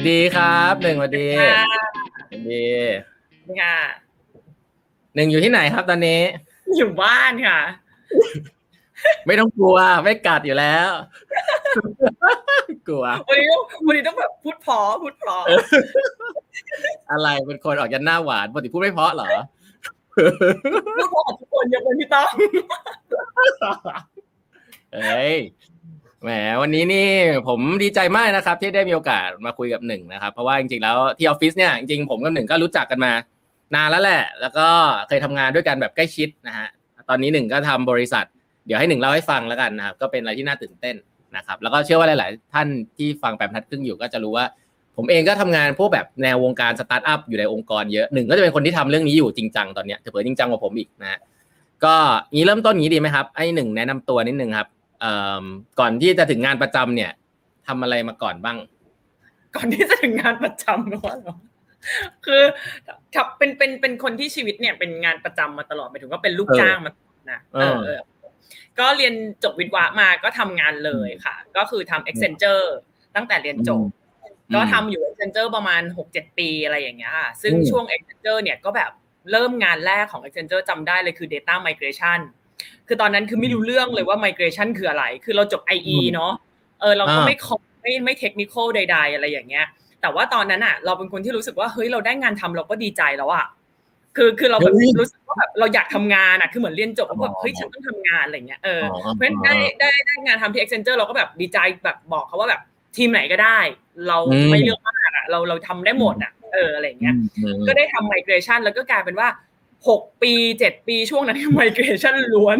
สดีครับหนึ่งสวัสดีสวัสดีค่ะหนึ่งอยู่ที่ไหนครับตอนนี้ อยู่บ้านค่ะ ไม่ต้องกลัวไม่กัดอยู่แล้ว กลัววันนี้ต้องวันนี้ต้องแบบพูดพอพูดพออะไรเป็นคนออกยันหน้าหวานปกติพูดไม่เพาะเหรอพูดพอทุกคนยกเว้นพี่ต้องเอ้ย แหมวันนี้นี่ผมดีใจมากนะครับ ที่ได้มีโอกาสมาคุยกับหนึ่งนะครับ เพราะว่าจริงๆแล้วที่ออฟฟิศเนี่ยจริงๆผมกับหนึ่งก็รู้จักกันมานานแล้วแหละ แล้วก็เคยทำงานด้วยกันแบบใกล้ชิดนะฮะตอนนี้หนึ่งก็ทำบริษัท เดี๋ยวให้หนึ่งเล่าให้ฟังแล้วกันนะครับก็เป็นอะไรที่น่าตื่นเต้นนะครับ แล้วก็เชื่อว่าหลาย ๆ ท่านที่ฟังแปดบรรทัดครึ่งอยู่ก็จะรู้ว่า ผมเองก็ทำงานพวกแบบแนววงการสตาร์ทอัพอยู่ในองค์กรเยอะหนึ่งก็จะเป็นคนที่ทำเรื่องนี้อยู่จริงจังตอนนี้จะเผื่อจริงจังกว่าผมอีกนะก็งี้เริ่มต้นงี้ดีไหมครับไอ้หนึ่งแนะนำตัวนิดนึงครับ ก่อนที่จะถึงงานประจำเนี่ยทำอะไรมาก่อนบ้าง ก่อนที่จะถึงงานประจำเหรอคือถ้าเป็นเป็นเป็นคนที่ชีวิตเนี่ยเป็นงานประจำมาตลอดหมายถึงว่าเป็นลูกจ้างมานะเออก็เรียนจบวิทวะมาก็ทำงานเลยค่ะ ก็คือทำ Accenture ตั้งแต่เรียนจบ ก็ทำอยู่ Accenture ประมาณหกเจ็ดปีอะไรอย่างเงี้ยค่ะซึ่งช่วง Accenture เนี่ยก็แบบเริ่มงานแรกของ Accenture จำได้เลยคือ Data Migration คือตอนนั้นคือไม่รู้เรื่องเลยว่า migration คืออะไร คือเราจบ IE เนาะเออเราก็ไม่คอไม่ไม่เทคนิคใด ๆ อะไรอย่างเงี้ย แต่ว่าตอนนั้นอะ เราเป็นคนที่รู้สึกว่าเฮ้ยเราได้งานทำเราก็ดีใจแล้วอะคือคือเราแบบรู้สึกว่าแบบเราอยากทำงานอะคือเหมือนเรียนจบแล้วแบบเฮ้ยฉันต้องทำงานอะไรเงี้ยเออเพราะฉะนั้นได้ได้ได้งานทำที่ Accenture เราก็แบบดีใจแบบบอกเขาว่าแบบทีมไหนก็ได้ เราไม่เลือกมากอะเราเราทำได้หมดอะเอออะไรเงี้ยก็ได้ทำ migration แล้วก็กลายเป็นว่า หกปีเจ็ดปีช่วงนั้นที่ migration ล้วน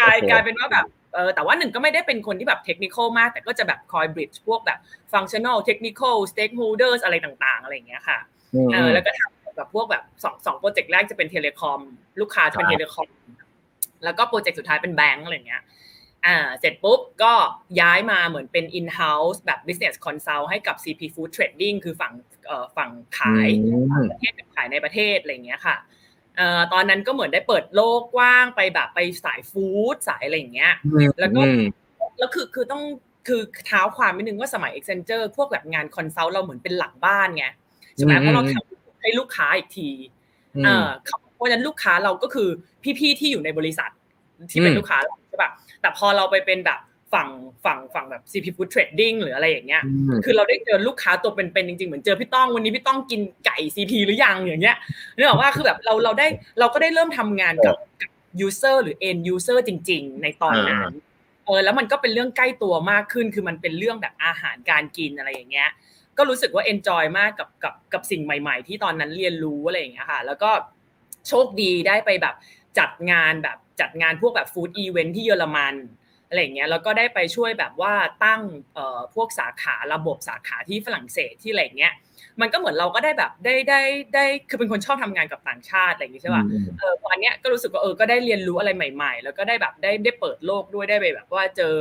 กลายกลายเป็นว่าแบบเออแต่ว่าหนึ่งก็ไม่ได้เป็นคนที่แบบเทคนิคมาก แต่ก็จะแบบคอย bridge พวกแบบ functional technical stakeholder อะไรต่างๆ อะไรอย่างเงี้ยค่ะเออแล้วก็ทำแบบพวกแบบสองสองโปรเจกต์แรกจะเป็น telecom ลูกค้าจะเป็น telecom แล้วก็โปรเจกต์สุดท้ายเป็นแบงก์อะไรเงี้ยอ่าเสร็จปุ๊บก็ย้ายมาเหมือนเป็น in-house แบบ business consult ให้กับ CP Food Trading คือฝั่งเอ่อฝั่งขายประเทศขายในประเทศอะไรเงี้ยค่ะ ตอนนั้นก็เหมือนได้เปิดโลกกว้างไปแบบไปสาย food สายอะไรอย่างเงี้ย แล้วก็แล้วคือคือต้องคือเท้าความนิดนึงว่าสมัย Accenture พวกแบบงาน consult เราเหมือนเป็นหลังบ้านไงใช่ไหมเพราะเราทำให้ลูกค้าอีกทีเออเพราะฉะนั้นลูกค้าเราก็คือพี่ๆที่อยู่ในบริษัทที่เป็นลูกค้าใช่ป่ะแต่พอเราไปเป็นแบบ ฝั่งฝั่งฝั่งแบบ CP Food Trading หรืออะไรอย่างเงี้ย คือเราได้เจอลูกค้าตัวเป็นๆจริงๆ เหมือนเจอพี่ต้องวันนี้พี่ต้องกินไก่ CP หรือยังอย่างเงี้ยนึกออกว่าคือแบบเราเราได้เราก็ได้เริ่มทำงานกับ user หรือ end user จริง ๆ ในตอนนั้นเออแล้วมันก็เป็นเรื่องใกล้ตัวมากขึ้น คือมันเป็นเรื่องแบบอาหารการกินอะไรอย่างเงี้ย ก็รู้สึกว่า enjoy มากกับกับกับสิ่งใหม่ๆ ที่ตอนนั้นเรียนรู้อะไรอย่างเงี้ยค่ะ แล้วก็โชคดีได้ไปแบบจัดงานแบบจัดงานพวกแบบ food event ที่เยอรมัน อะไรเงี้ยแล้วก็ได้ไปช่วยแบบว่าตั้งเอ่อพวกสาขาระบบสาขาที่ฝรั่งเศสที่อะไรเงี้ยมันก็เหมือนเราก็ได้แบบได้ได้ได้คือเป็นคนชอบทำงานกับต่างชาติอะไรอย่างงี้ใช่ป่ะเออตอนเนี้ยก็รู้สึกว่าเออก็ได้เรียนรู้อะไรใหม่ ๆ แล้วก็ได้แบบได้ได้เปิดโลกด้วยได้ไปแบบว่าเจอ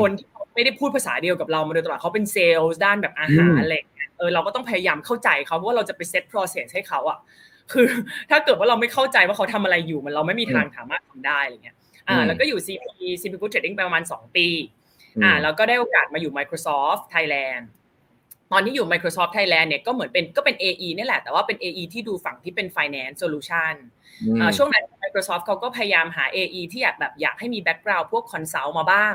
คนที่ไม่ได้พูดภาษาเดียวกับเรามาโดยตลอดเขาเป็นเซลส์ด้านแบบอาหารอะไรเงี้ยเออเราก็ต้องพยายามเข้าใจเขาเพราะว่าเราจะไปเซต process ให้เขาอะคือถ้าเกิดว่าเราไม่เข้าใจว่าเขาทำอะไรอยู่มันเราไม่มีทางสามารถทำได้อะไรเงี้ย อ่าแล้วก็อยู่ CP CP Good Trading ประมาณ 2 ปีอ่าแล้วก็ได้โอกาสมาอยู่ Microsoft Thailand ตอนที่อยู่ Microsoft Thailand เนี่ยก็เหมือนเป็นก็เป็น AE นี่แหละ แต่ว่าเป็น AE ที่ดูฝั่งที่เป็น finance solution ช่วงนั้น Microsoft เขาก็พยายามหา AE ที่อยากแบบอยากให้มี background พวก consult มาบ้าง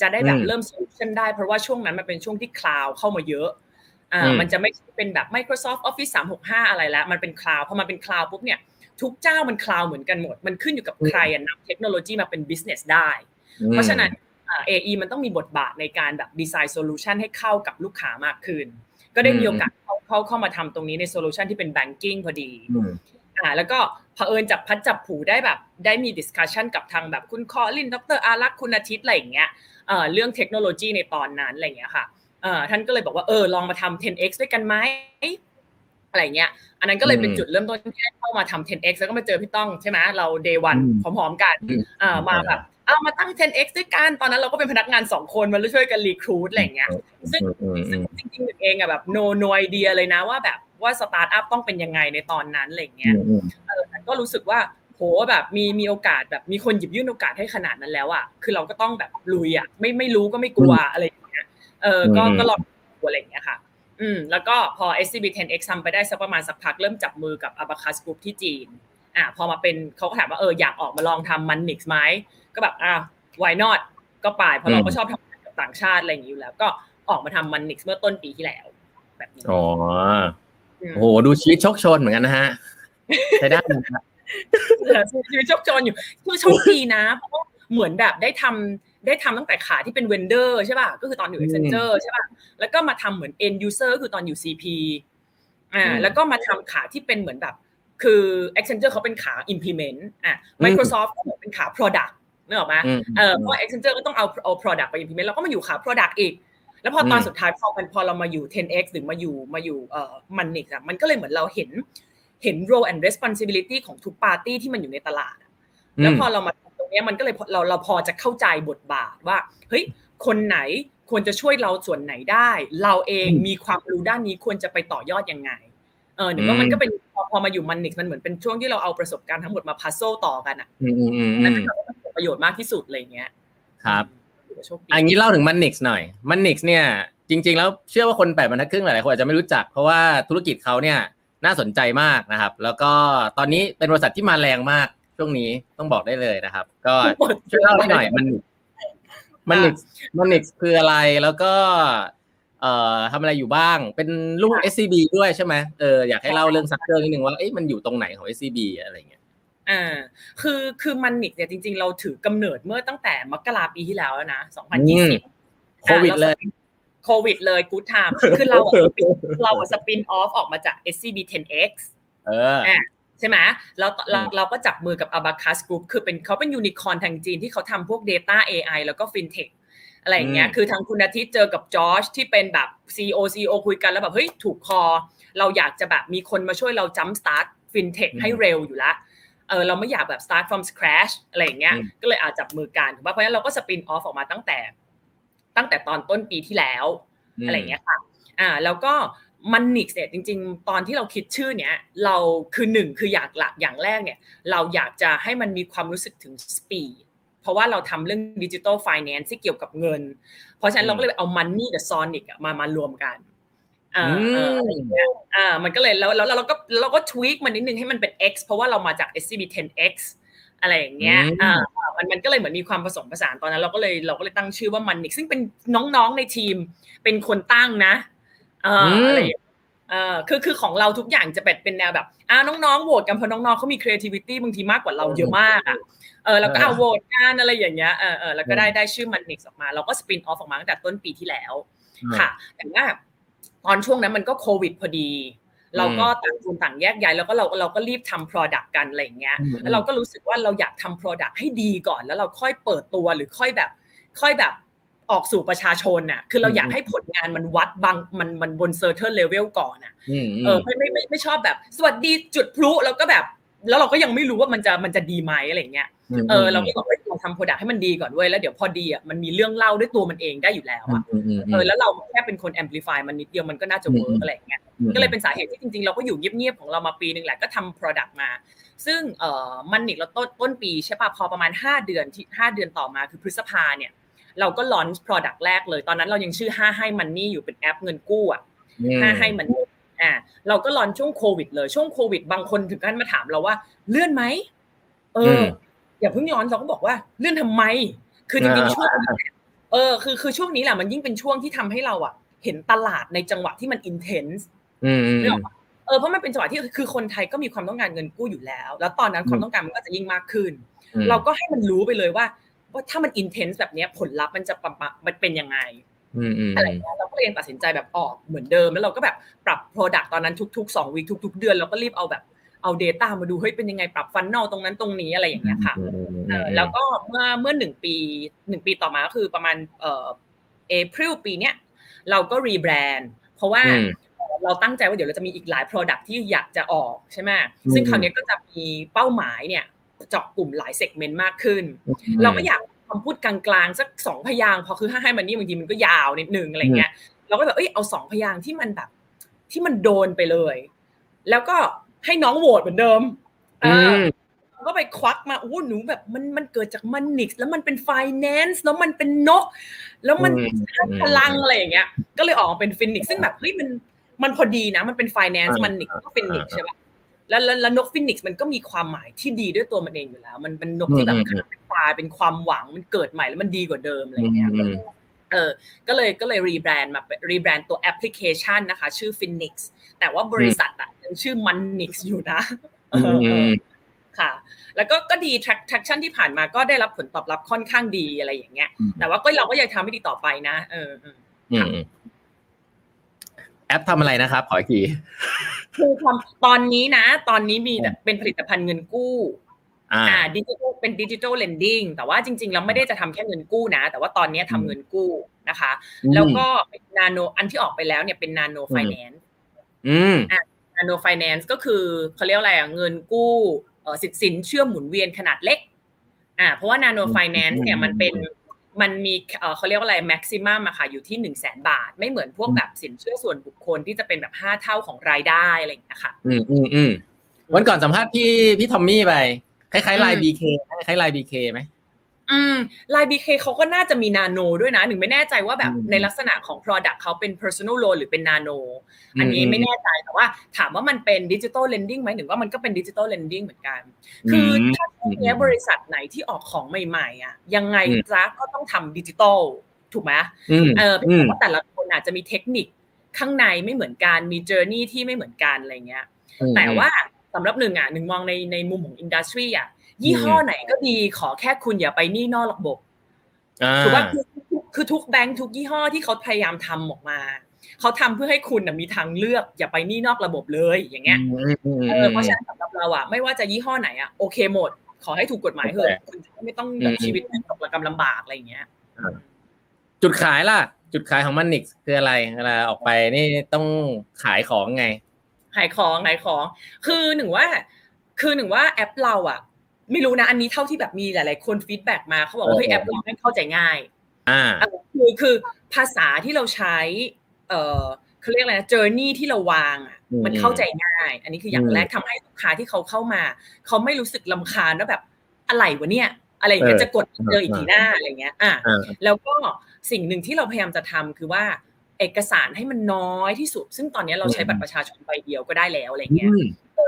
จะได้แบบเริ่ม solution ได้ เพราะว่าช่วงนั้นมันเป็นช่วงที่ cloud เข้ามาเยอะอ่ามันจะไม่เป็นแบบ Microsoft Office 365 อะไรแล้ว มันเป็น cloud พอมันเป็น cloud ปุ๊บเนี่ย ทุกเจ้ามัน cloud เหมือนกันหมด มันขึ้นอยู่กับใครนำเทคโนโลยีมาเป็น business ได้ เพราะฉะนั้น AI มันต้องมีบทบาทในการแบบ design solution ให้เข้ากับลูกค้ามากขึ้น ก็ได้มีโอกาสเข้าเข้าเข้ามาทำตรงนี้ใน solution ที่เป็น banking พอดีอ่าแล้วก็เผอิญจับพลัดจับผลูได้แบบได้มี discussion กับทางแบบคุณ Colin ดร.อารักษ์คุณอาทิตย์อะไรอย่างเงี้ยเอ่อเรื่องเทคโนโลยีในตอนนั้นอะไรอย่างเงี้ยค่ะเอ่อท่านก็เลยบอกว่าเออลองมาทำ 10x ด้วยกันไหม อะไรเงี้ย อันนั้นก็เลยเป็นจุดเริ่มต้นที่ได้เข้ามาทำ 10x แล้วก็มาเจอพี่ต้องใช่ไหมเรา day one พร้อมๆกันอ่ามาแบบเอามาตั้ง 10x ด้วยกัน ตอนนั้นเราก็เป็นพนักงานสองคนมาช่วยกัน recruit อะไรเงี้ย ซึ่งจริงๆเองอะแบบ no no idea เลยนะว่าแบบว่าสตาร์ทอัพต้องเป็นยังไงในตอนนั้นอะไรเงี้ยก็รู้สึกว่าโหแบบมีมีโอกาสแบบมีคนหยิบยื่นโอกาสให้ขนาดนั้นแล้วอะคือเราก็ต้องแบบลุยอะไม่ไม่รู้ก็ไม่กลัวอะไรอย่างเงี้ยเออก็ก็ลองอะไรอย่างเงี้ยค่ะ อืมแล้วก็พอ SCB 10X ทำไปได้สักประมาณสักพักเริ่มจับมือกับ Abacus Group ที่จีนอ่าพอมาเป็นเขาก็ถามว่าเอออยากออกมาลองทำมันนิกไหมก็แบบอ่า why not ก็ไปเพราะเราก็ชอบทำงานกับต่างชาติอะไรอย่างนี้อยู่แล้ว ก็ออกมาทำมันนิกเมื่อต้นปีที่แล้ว แบบนี้อ๋อโอ้โหดูชีวิตโชคชนเหมือนกันนะฮะใช้ได้ครับชีวิตโชคโชนอยู่คือโชคดีนะเพราะเหมือนแบบได้ทำ ได้ทำตั้งแต่ขาที่เป็นเวนเดอร์ใช่ป่ะก็คือตอนอยู่ Accenture ใช่ป่ะแล้วก็มาทำเหมือน end user คือตอนอยู่ CP อ่าแล้วก็มาทำขาที่เป็นเหมือนแบบ คือ Accenture เขาเป็นขา implement อะ Microsoft ก็เป็นขา product นึกออกไหมเออเพราะ Accenture ก็ต้องเอาเอา product ไป implement แล้วก็มาอยู่ขา product อีก แล้วพอตอนสุดท้ายพอมันพอเรามาอยู่ 10x หรือมาอยู่มาอยู่เอ่อมันนิกอะมันก็เลยเหมือนเราเห็นเห็น role and responsibility ของทุกปาร์ตี้ที่มันอยู่ในตลาด แล้วพอเรามาต รงนี้มันก็เลยเราเราพอจะเข้าใจบทบาทว่าเฮ้ยคนไหนควรจะช่วยเราส่วนไหนได้ เราเองมีความรู้ด้านนี้ควรจะไปต่อยอดยังไงเออหนึ่งว่ามันก็เป็นพอมาอยู่มันนิกมันเหมือนเป็นช่วงที่เราเอาประสบการณ์ทั้งหมดมาพัซโซต่อกันอะนั่นเป็นประโยชน์มากที่สุดอะไรเงี้ยครับอันนี้เล่าถึงมันนิกหน่อยมันนิกเนี่ย จริง ๆ แล้วเชื่อว่าคนแปดบรรทัดครึ่งหลายๆคนอาจจะไม่รู้จัก เพราะว่าธุรกิจเขาเนี่ยน่าสนใจมากนะครับ แล้วก็ตอนนี้เป็นบริษัทที่มาแรงมาก ช่วงนี้ต้องบอกได้เลยนะครับ ก็ช่วยเล่าหน่อยมันมันนิกมันนิกคืออะไรแล้วก็ เอ่อทำอะไรอยู่บ้าง เป็นลูก SCB ด้วยใช่ไหมเอออยากให้เล่าเรื่องซักเกอร์นิดนึงว่าเอ๊ะมันอยู่ตรงไหนของ SCB อะไรเงี้ยอ่าคือคือ MONIX เนี่ยจริง ๆ เราถือกำเนิดเมื่อตั้งแต่มกราปีที่แล้วแล้วนะ2020โควิดเลยโควิดเลยกู๊ดไทม์คือเราเรา spin off ออกมาจาก SCB 10X เออ ใช่ไหมแล้วเราเราก็จับมือกับ Abacus Group คือเป็นเขาเป็นยูนิคอร์นทางจีนที่เขาทำพวก Data AI แล้วก็ FinTech อะไรอย่างเงี้ย คือทางคุณอาทิตย์เจอกับจอร์จที่เป็นแบบ CEO CEO คุยกันแล้วแบบเฮ้ยถูกคอ เราอยากจะแบบมีคนมาช่วยเรา jump start FinTech ให้เร็วอยู่ละเออเราไม่อยากแบบ start from scratch อะไรอย่างเงี้ย ก็เลยอะจับมือกันถูกป่ะเพราะฉะนั้นเราก็ spin off ออกมาตั้งแต่ ตั้งแต่ตอนต้นปีที่แล้วอะไรอย่างเงี้ยค่ะ อ่า แล้วก็ MONIX เนี่ยจริง ๆ ตอนที่เราคิดชื่อเนี้ยเราคือหนึ่งคืออยากหลักอย่างแรกเนี่ยเราอยากจะให้มันมีความรู้สึกถึง speed เพราะว่าเราทำเรื่อง digital finance ที่เกี่ยวกับเงิน เพราะฉะนั้นเราก็เลยเอามันนี่กับซอนิกมามารวมกันอ่าอะไรอย่างเงี้ยอ่ามันก็เลยแล้วแล้วเราก็เราก็ทวีคมันนิดนึงให้มันเป็น X เพราะว่าเรามาจาก SCB 10X อะไรอย่างเงี้ยอ่ามันมันก็เลยเหมือนมีความผสมผสานตอนนั้น เราก็เลยเราก็เลยตั้งชื่อว่ามันนิกซึ่งเป็นน้องๆในทีมเป็นคนตั้งนะเอออะไรเออคือคือของเราทุกอย่างจะเป็นเป็นแนวแบบอ่าน้องๆโหวตกันเพราะน้องๆเขามี creativity บางทีมากกว่าเราเยอะมากอะเออแล้วก็เอาโหวตกันอะไรอย่างเงี้ยเออเออแล้วก็ได้ได้ชื่อมันนิกออกมาเราก็สปินออฟออกมาตั้งแต่ต้นปีที่แล้วค่ะ แต่ว่าตอนช่วงนั้นมันก็โควิดพอดี เราก็ต่างคนต่างแยกย้ายแล้วก็เราเราก็รีบทำ product กันอะไรอย่างเงี้ยแล้วเราก็รู้สึกว่าเราอยากทำ product ให้ดีก่อน แล้วเราค่อยเปิดตัวหรือค่อยแบบ ค่อยแบบ ออกสู่ประชาชนน่ะ คือเราอยากให้ผลงานมันวัดบางมันมันบน certain level ก่อนอะเออไม่ไม่ไม่ไม่ชอบแบบ สวัสดีจุดพลุแล้วก็แบบ แล้วเราก็ยังไม่รู้ว่ามันจะมันจะดีไหมอะไรเงี้ยเออเราก็บอกว่าเราทำ product ให้มันดีก่อนด้วยแล้วเดี๋ยวพอดีอะมันมีเรื่องเล่าด้วยตัวมันเองได้อยู่แล้วอะเออแล้วเราแค่เป็นคน amplify มันนิดเดียวมันก็น่าจะ work อะไรเงี้ยก็เลยเป็นสาเหตุที่จริงๆ เราก็อยู่เงียบๆของเรามาปีหนึ่งแหละก็ทำ product มา ซึ่งเอ่อ MONIX เราต้นต้นปีใช่ป่ะพอประมาณ 5 เดือนที่5เดือนต่อมาคือพฤษภาเนี่ย เราก็ launch product แรกเลย ตอนนั้นเรายังชื่อ5ให้มันนี่อยู่เป็นแอปเงินกู้อะ5ให้มันอ่าเราก็ลอนช่วงโควิดเลยช่วงโควิด บางคนถึงขั้นมาถามเราว่า เลื่อนไหมเออ อย่าเพิ่งย้อนเราก็บอกว่าเลื่อนทำไม คือจริงๆช่วงเออคือคือช่วงนี้แหละมันยิ่งเป็นช่วงที่ทำให้เราอะ เห็นตลาดในจังหวะที่มันอินเทนส์เออเพราะมันเป็นจังหวะที่คือคนไทยก็มีความต้องการเงินกู้อยู่แล้ว แล้วตอนนั้นความต้องการมันก็จะยิ่งมากขึ้น เราก็ให้มันรู้ไปเลยว่า ว่าถ้ามันอินเทนส์แบบนี้ผลลัพธ์มันจะมันเป็นยังไงอะไรเงี้ยเราก็เองตัดสินใจแบบออกเหมือนเดิม แล้วเราก็แบบปรับ Product ตอนนั้นทุกๆ2วีคทุก ๆ เดือนเราก็รีบเอาแบบเอา Data มาดูเฮ้ยเป็นยังไงปรับฟันนอลตรงนั้นตรงนี้อะไรอย่างเงี้ยค่ะแล้วก็เมื่อเมื่อหนึ่งปีหนึ่งปีต่อมาก็คือประมาณเอ่อเอพริลปีเนี้ยเราก็รีแบรนด์เพราะว่าเราตั้งใจว่าเดี๋ยวเราจะมีอีกหลาย Product ที่อยากจะออกใช่ไหมซึ่งคราวนี้ก็จะมีเป้าหมายเนี่ย เจาะกลุ่มหลาย segment มากขึ้น เราก็อยากคำพูดกลางๆ สักสองพยางพอคือถ้าให้ money บางทีมันก็ยาวนิดนึงอะไรเงี้ยเราก็แบบเอ้ยเอาสองพยางที่มันแบบ ที่มันโดนไปเลย แล้วก็ให้น้องโหวตเหมือนเดิมเอก็ไปควักมาโอ้หนูแบบมันมันเกิดจาก Monix แล้วมันเป็นไฟแนนซ์แล้วมันเป็นนก แล้วมันพลังอะไรอย่างเงี้ย ก็เลยออกมาเป็นฟินนิกซ์ซึ่งแบบเฮ้ยมันมันพอดีนะ มันเป็น finance Monix ก็ฟินนิกซ์ใช่ป่ะ แล้วแล้วนกฟินิกซ์มันก็มีความหมายที่ดีด้วยตัวมันเองอยู่แล้ว มันเป็นนกที่แบบเป็นตายเป็นความหวังมันเกิดใหม่แล้วมันดีกว่าเดิมอะไรเงี้ยเออก็เลยก็เลย rebrand มา rebrand ตัวแอปพลิเคชันนะคะ ชื่อ FINNIX แต่ว่าบริษัทอะยังชื่อ MONIX อยู่นะค่ะ แล้วก็ก็ดี traction ที่ผ่านมาก็ได้รับผลตอบรับค่อนข้างดีอะไรอย่างเงี้ย แต่ว่าก็เราก็ยังทำให้ดีต่อไปนะ เออ แอปทำอะไรนะครับ ขออีกทีคือทำตอนนี้นะ ตอนนี้มีเป็นผลิตภัณฑ์เงินกู้อ่าดิจิทัลเป็น digital lending แต่ว่าจริงๆเราไม่ได้จะทำแค่เงินกู้นะ แต่ว่าตอนนี้ทำเงินกู้นะคะ แล้วก็เป็นนาโนอันที่ออกไปแล้วเนี่ยเป็นนาโนไฟแนนซ์อืมอ่า nano finance ก็คือเขาเรียกอะไรอะเงินกู้เออสินสินเชื่อหมุนเวียนขนาดเล็ก อ่า เพราะว่านาโนไฟแนนซ์เนี่ยมันเป็น มันมีเขาเรียกว่าอะไร maximum อะค่ะอยู่ที่หนึ่งแสนบาท ไม่เหมือนพวกแบบสินเชื่อส่วนบุคคลที่จะเป็นแบบห้าเท่าของรายได้อะไรอย่างเงี้ยค่ะอืมอืมอืมวันก่อนสัมภาษณ์พี่พี่ทอมมี่ไปคล้ายๆ LINE BK คล้ายๆไลน์บีเคไหม อืม LINE BK เขาก็น่าจะมีนาโนด้วยนะหนึ่งไม่แน่ใจว่าแบบในลักษณะของ Product เขาเป็น personal loan หรือเป็นนาโนอันนี้ไม่แน่ใจแต่ว่าถามว่ามันเป็น digital lending ไหมหรือว่ามันก็เป็น digital lending เหมือนกัน คือถ้าช่วงนี้บริษัทไหนที่ออกของใหม่ๆอะยังไงจ้าก็ต้องทำดิจิทัลถูกไหมเออเพราะว่าแต่ละคนอาจจะมีเทคนิคข้างในไม่เหมือนกันมีเจอร์นี่ที่ไม่เหมือนกันอะไรเงี้ยแต่ว่าสำหรับหนึ่งอะหนึ่งมองในในมุมของอินดัสทรีอะ ยี่ห้อไหนก็ดีขอแค่คุณอย่าไปนี่นอกระบบคือว่าคือคือทุกแบงค์ทุกยี่ห้อที่เขาพยายามทำออกมาเขาทำเพื่อให้คุณมีทางเลือกอย่าไปนี่นอกระบบเลยอย่างเงี้ยเออเพราะฉะนั้นสำหรับเราอะไม่ว่าจะยี่ห้อไหนอะโอเคหมด ขอให้ถูกกฎหมายเถอะคุณไม่ต้องแบบชีวิตตกระกำลำบากอะไรอย่างเงี้ยจุดขายล่ะ จุดขายของมันนิกคืออะไรเวลาออกไปนี่ต้องขายของไง ขายของขายของ คือหนึ่งว่า คือหนึ่งว่าแอปเราอะ ไม่รู้นะอันนี้เท่าที่แบบมีหลาย ๆ คนฟีดแบ็กมาเขาบอกว่าเฮ้ยแอปเราไม่เข้าใจง่าย อ่าคือคือภาษาที่เราใช้ เออเขาเรียกอะไรนะเจอร์นี่ที่เราวางอะมันเข้าใจง่าย อันนี้คืออย่างแรกทำให้ลูกค้าที่เขาเข้ามา เขาไม่รู้สึกลาคาญว่าแบบอะไรวะเนี่ย อะไรอย่างเงี้ยจะกดเจออีกทีหน้าอะไรเงี้ย อะแล้วก็สิ่งหนึ่งที่เราพยายามจะทำคือว่าเอกสารให้มันน้อยที่สุด ซึ่งตอนนี้เราใช้บัตรประชาชนใบเดียวก็ได้แล้วอะไรเงี้ย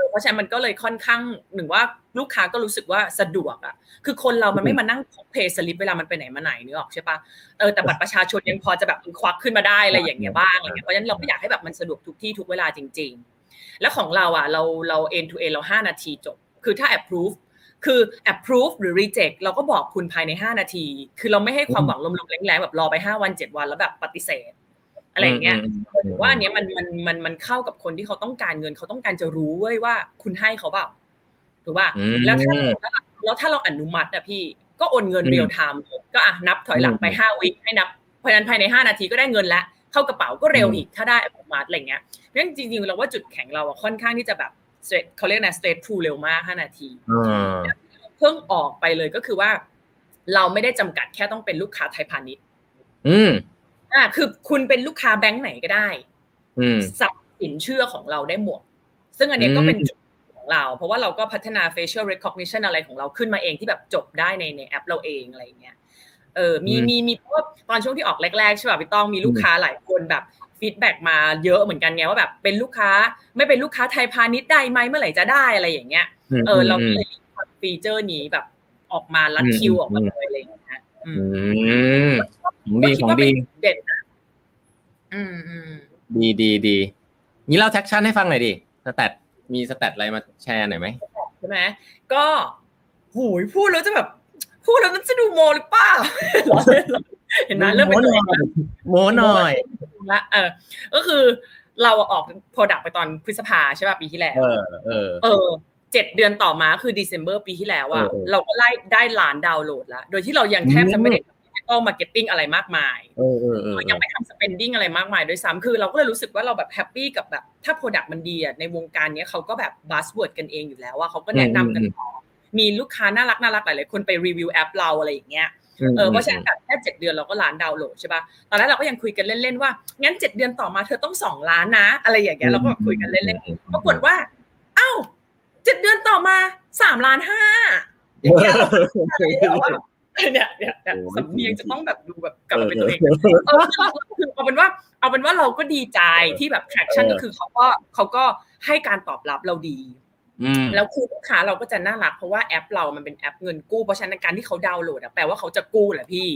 เพราะฉะนั้นมันก็เลยค่อนข้างหนึ่งว่าลูกค้าก็รู้สึกว่าสะดวกอะ คือคนเรามันไม่มานั่งเพย์สลิปเวลามันไปไหนมาไหนนึกออกใช่ปะเออแต่บัตรประชาชนยังพอจะแบบควักขึ้นมาได้อะไรอย่างเงี้ยบ้างอะไรเงี้ย เพราะฉะนั้นเราก็อยากให้แบบมันสะดวกทุกที่ทุกเวลาจริง ๆ แล้วของเราอะเราเรา end to end เราห้านาทีจบ คือถ้า approve คือ approve หรือ reject เราก็บอกคุณภายใน 5 นาที คือเราไม่ให้ความหวังลมๆแรงๆแบบรอไป 5 วัน 7 วันแล้วแบบปฏิเสธ อะไรเงี้ยถือว่าอันนี้มันมันมันมันเข้ากับคนที่เขาต้องการเงินเขาต้องการจะรู้เว้ยว่าคุณให้เขาเปล่าถูกป่ะแล้วถ้าแล้วถ้าเราอนุมัติอะพี่ก็โอนเงิน real time ก็อะนับถอยหลังไปห้าวิให้นับเพราะนั้นภายในห้านาทีก็ได้เงินแล้วเข้ากระเป๋าก็เร็วอีกถ้าได้อนุมัติอะไรเงี้ยเพราะฉะนั้นจริงๆเราว่าจุดแข็งเราอะค่อนข้างที่จะแบบเขาเรียกนะสเตททูเร็วมากห้านาทีเพิ่งออกไปเลยก็คือว่า เราไม่ได้จำกัดแค่ต้องเป็นลูกค้าไทยพาณิชย์ อืม อ่าคือคุณเป็นลูกค้าแบงค์ไหนก็ได้สมัครสินเชื่อของเราได้หมด ซึ่งอันนี้ก็เป็นจุดของเรา เพราะว่าเราก็พัฒนา facial recognition อะไรของเราขึ้นมาเองที่แบบจบได้ในในแอปเราเองอะไรเงี้ยเออมีมีมีเพราะตอนช่วงที่ออกแรกๆใช่ป่ะพี่ต้องมีลูกค้าหลายคนแบบ feedback มาเยอะเหมือนกันไงว่าแบบเป็นลูกค้าไม่เป็นลูกค้าไทยพาณิชย์ได้ไหมเมื่อไหร่จะได้อะไรอย่างเงี้ยเออเราเลย feature นี้แบบออกมาลัดคิวออกมาเลยอะไรอย่างเงี้ยอืม ดีของดีเด่นนะอืมอืมดีดีดีนี่เล่า traction ให้ฟังหน่อยดิ stat มี stat อะไรมาแชร์หน่อยไหมใช่ไหมก็หูยพูดแล้วจะแบบ พูดแล้วมันจะดูโม้หรือเปล่าเห็นไหมเริ่มเป็นโม้หน่อยละเออ ก็คือเราออก product ไปตอนพฤษภาใช่ป่ะปีที่แล้ว เออ เออ เออ เจ็ดเดือนต่อมาคือเดซ ember ปีที่แล้วอะเราก็ไล่ได้ล้านดาวน์โหลดแล้วโดยที่เรายังแทบจะไม่ได้ digital marketing อะไรมากมายยังไม่ทำ spending อะไรมากมายด้วยซ้ำคือเราก็เลยรู้สึกว่าเราแบบ happy กับแบบถ้า product มันดีอะในวงการนี้เขาก็แบบ buzzword กันเองอยู่แล้วว่าเขาก็แนะนำกันมีลูกค้าน่ารักน่ารักหลายๆคนไปรีวิวแอปเราอะไรอย่างเงี้ยเออเพราะฉะนั้นแค่เจ็ดเดือนเราก็ล้านดาวน์โหลดใช่ป่ะตอนนั้นเราก็ยังคุยกันเล่นๆว่างั้นเจ็ดเดือนต่อมาเธอต้องสองล้านนะ อะไรอย่างเงี้ยเราก็คุยกันเล่นๆปรากฏว่า เอ้าเจ็ดเดือนต่อมาสามล้านห้าอย่างเงี้ย เนี่ยเนี่ยเนี่ยสำเนียงจะต้องแบบดูแบบกลับมาเป็นตัวเองเออคือเอาเป็นว่า เอาเป็นว่าเราก็ดีใจที่แบบ traction ก็คือเขาก็เขาก็ให้การตอบรับเราดีแล้วคือลูกค้าเราก็จะน่ารักเพราะว่าแอปเรามันเป็นแอปเงินกู้เพราะฉะนั้นการที่เขาดาวน์โหลดแปลว่าเขาจะกู้แหละพี่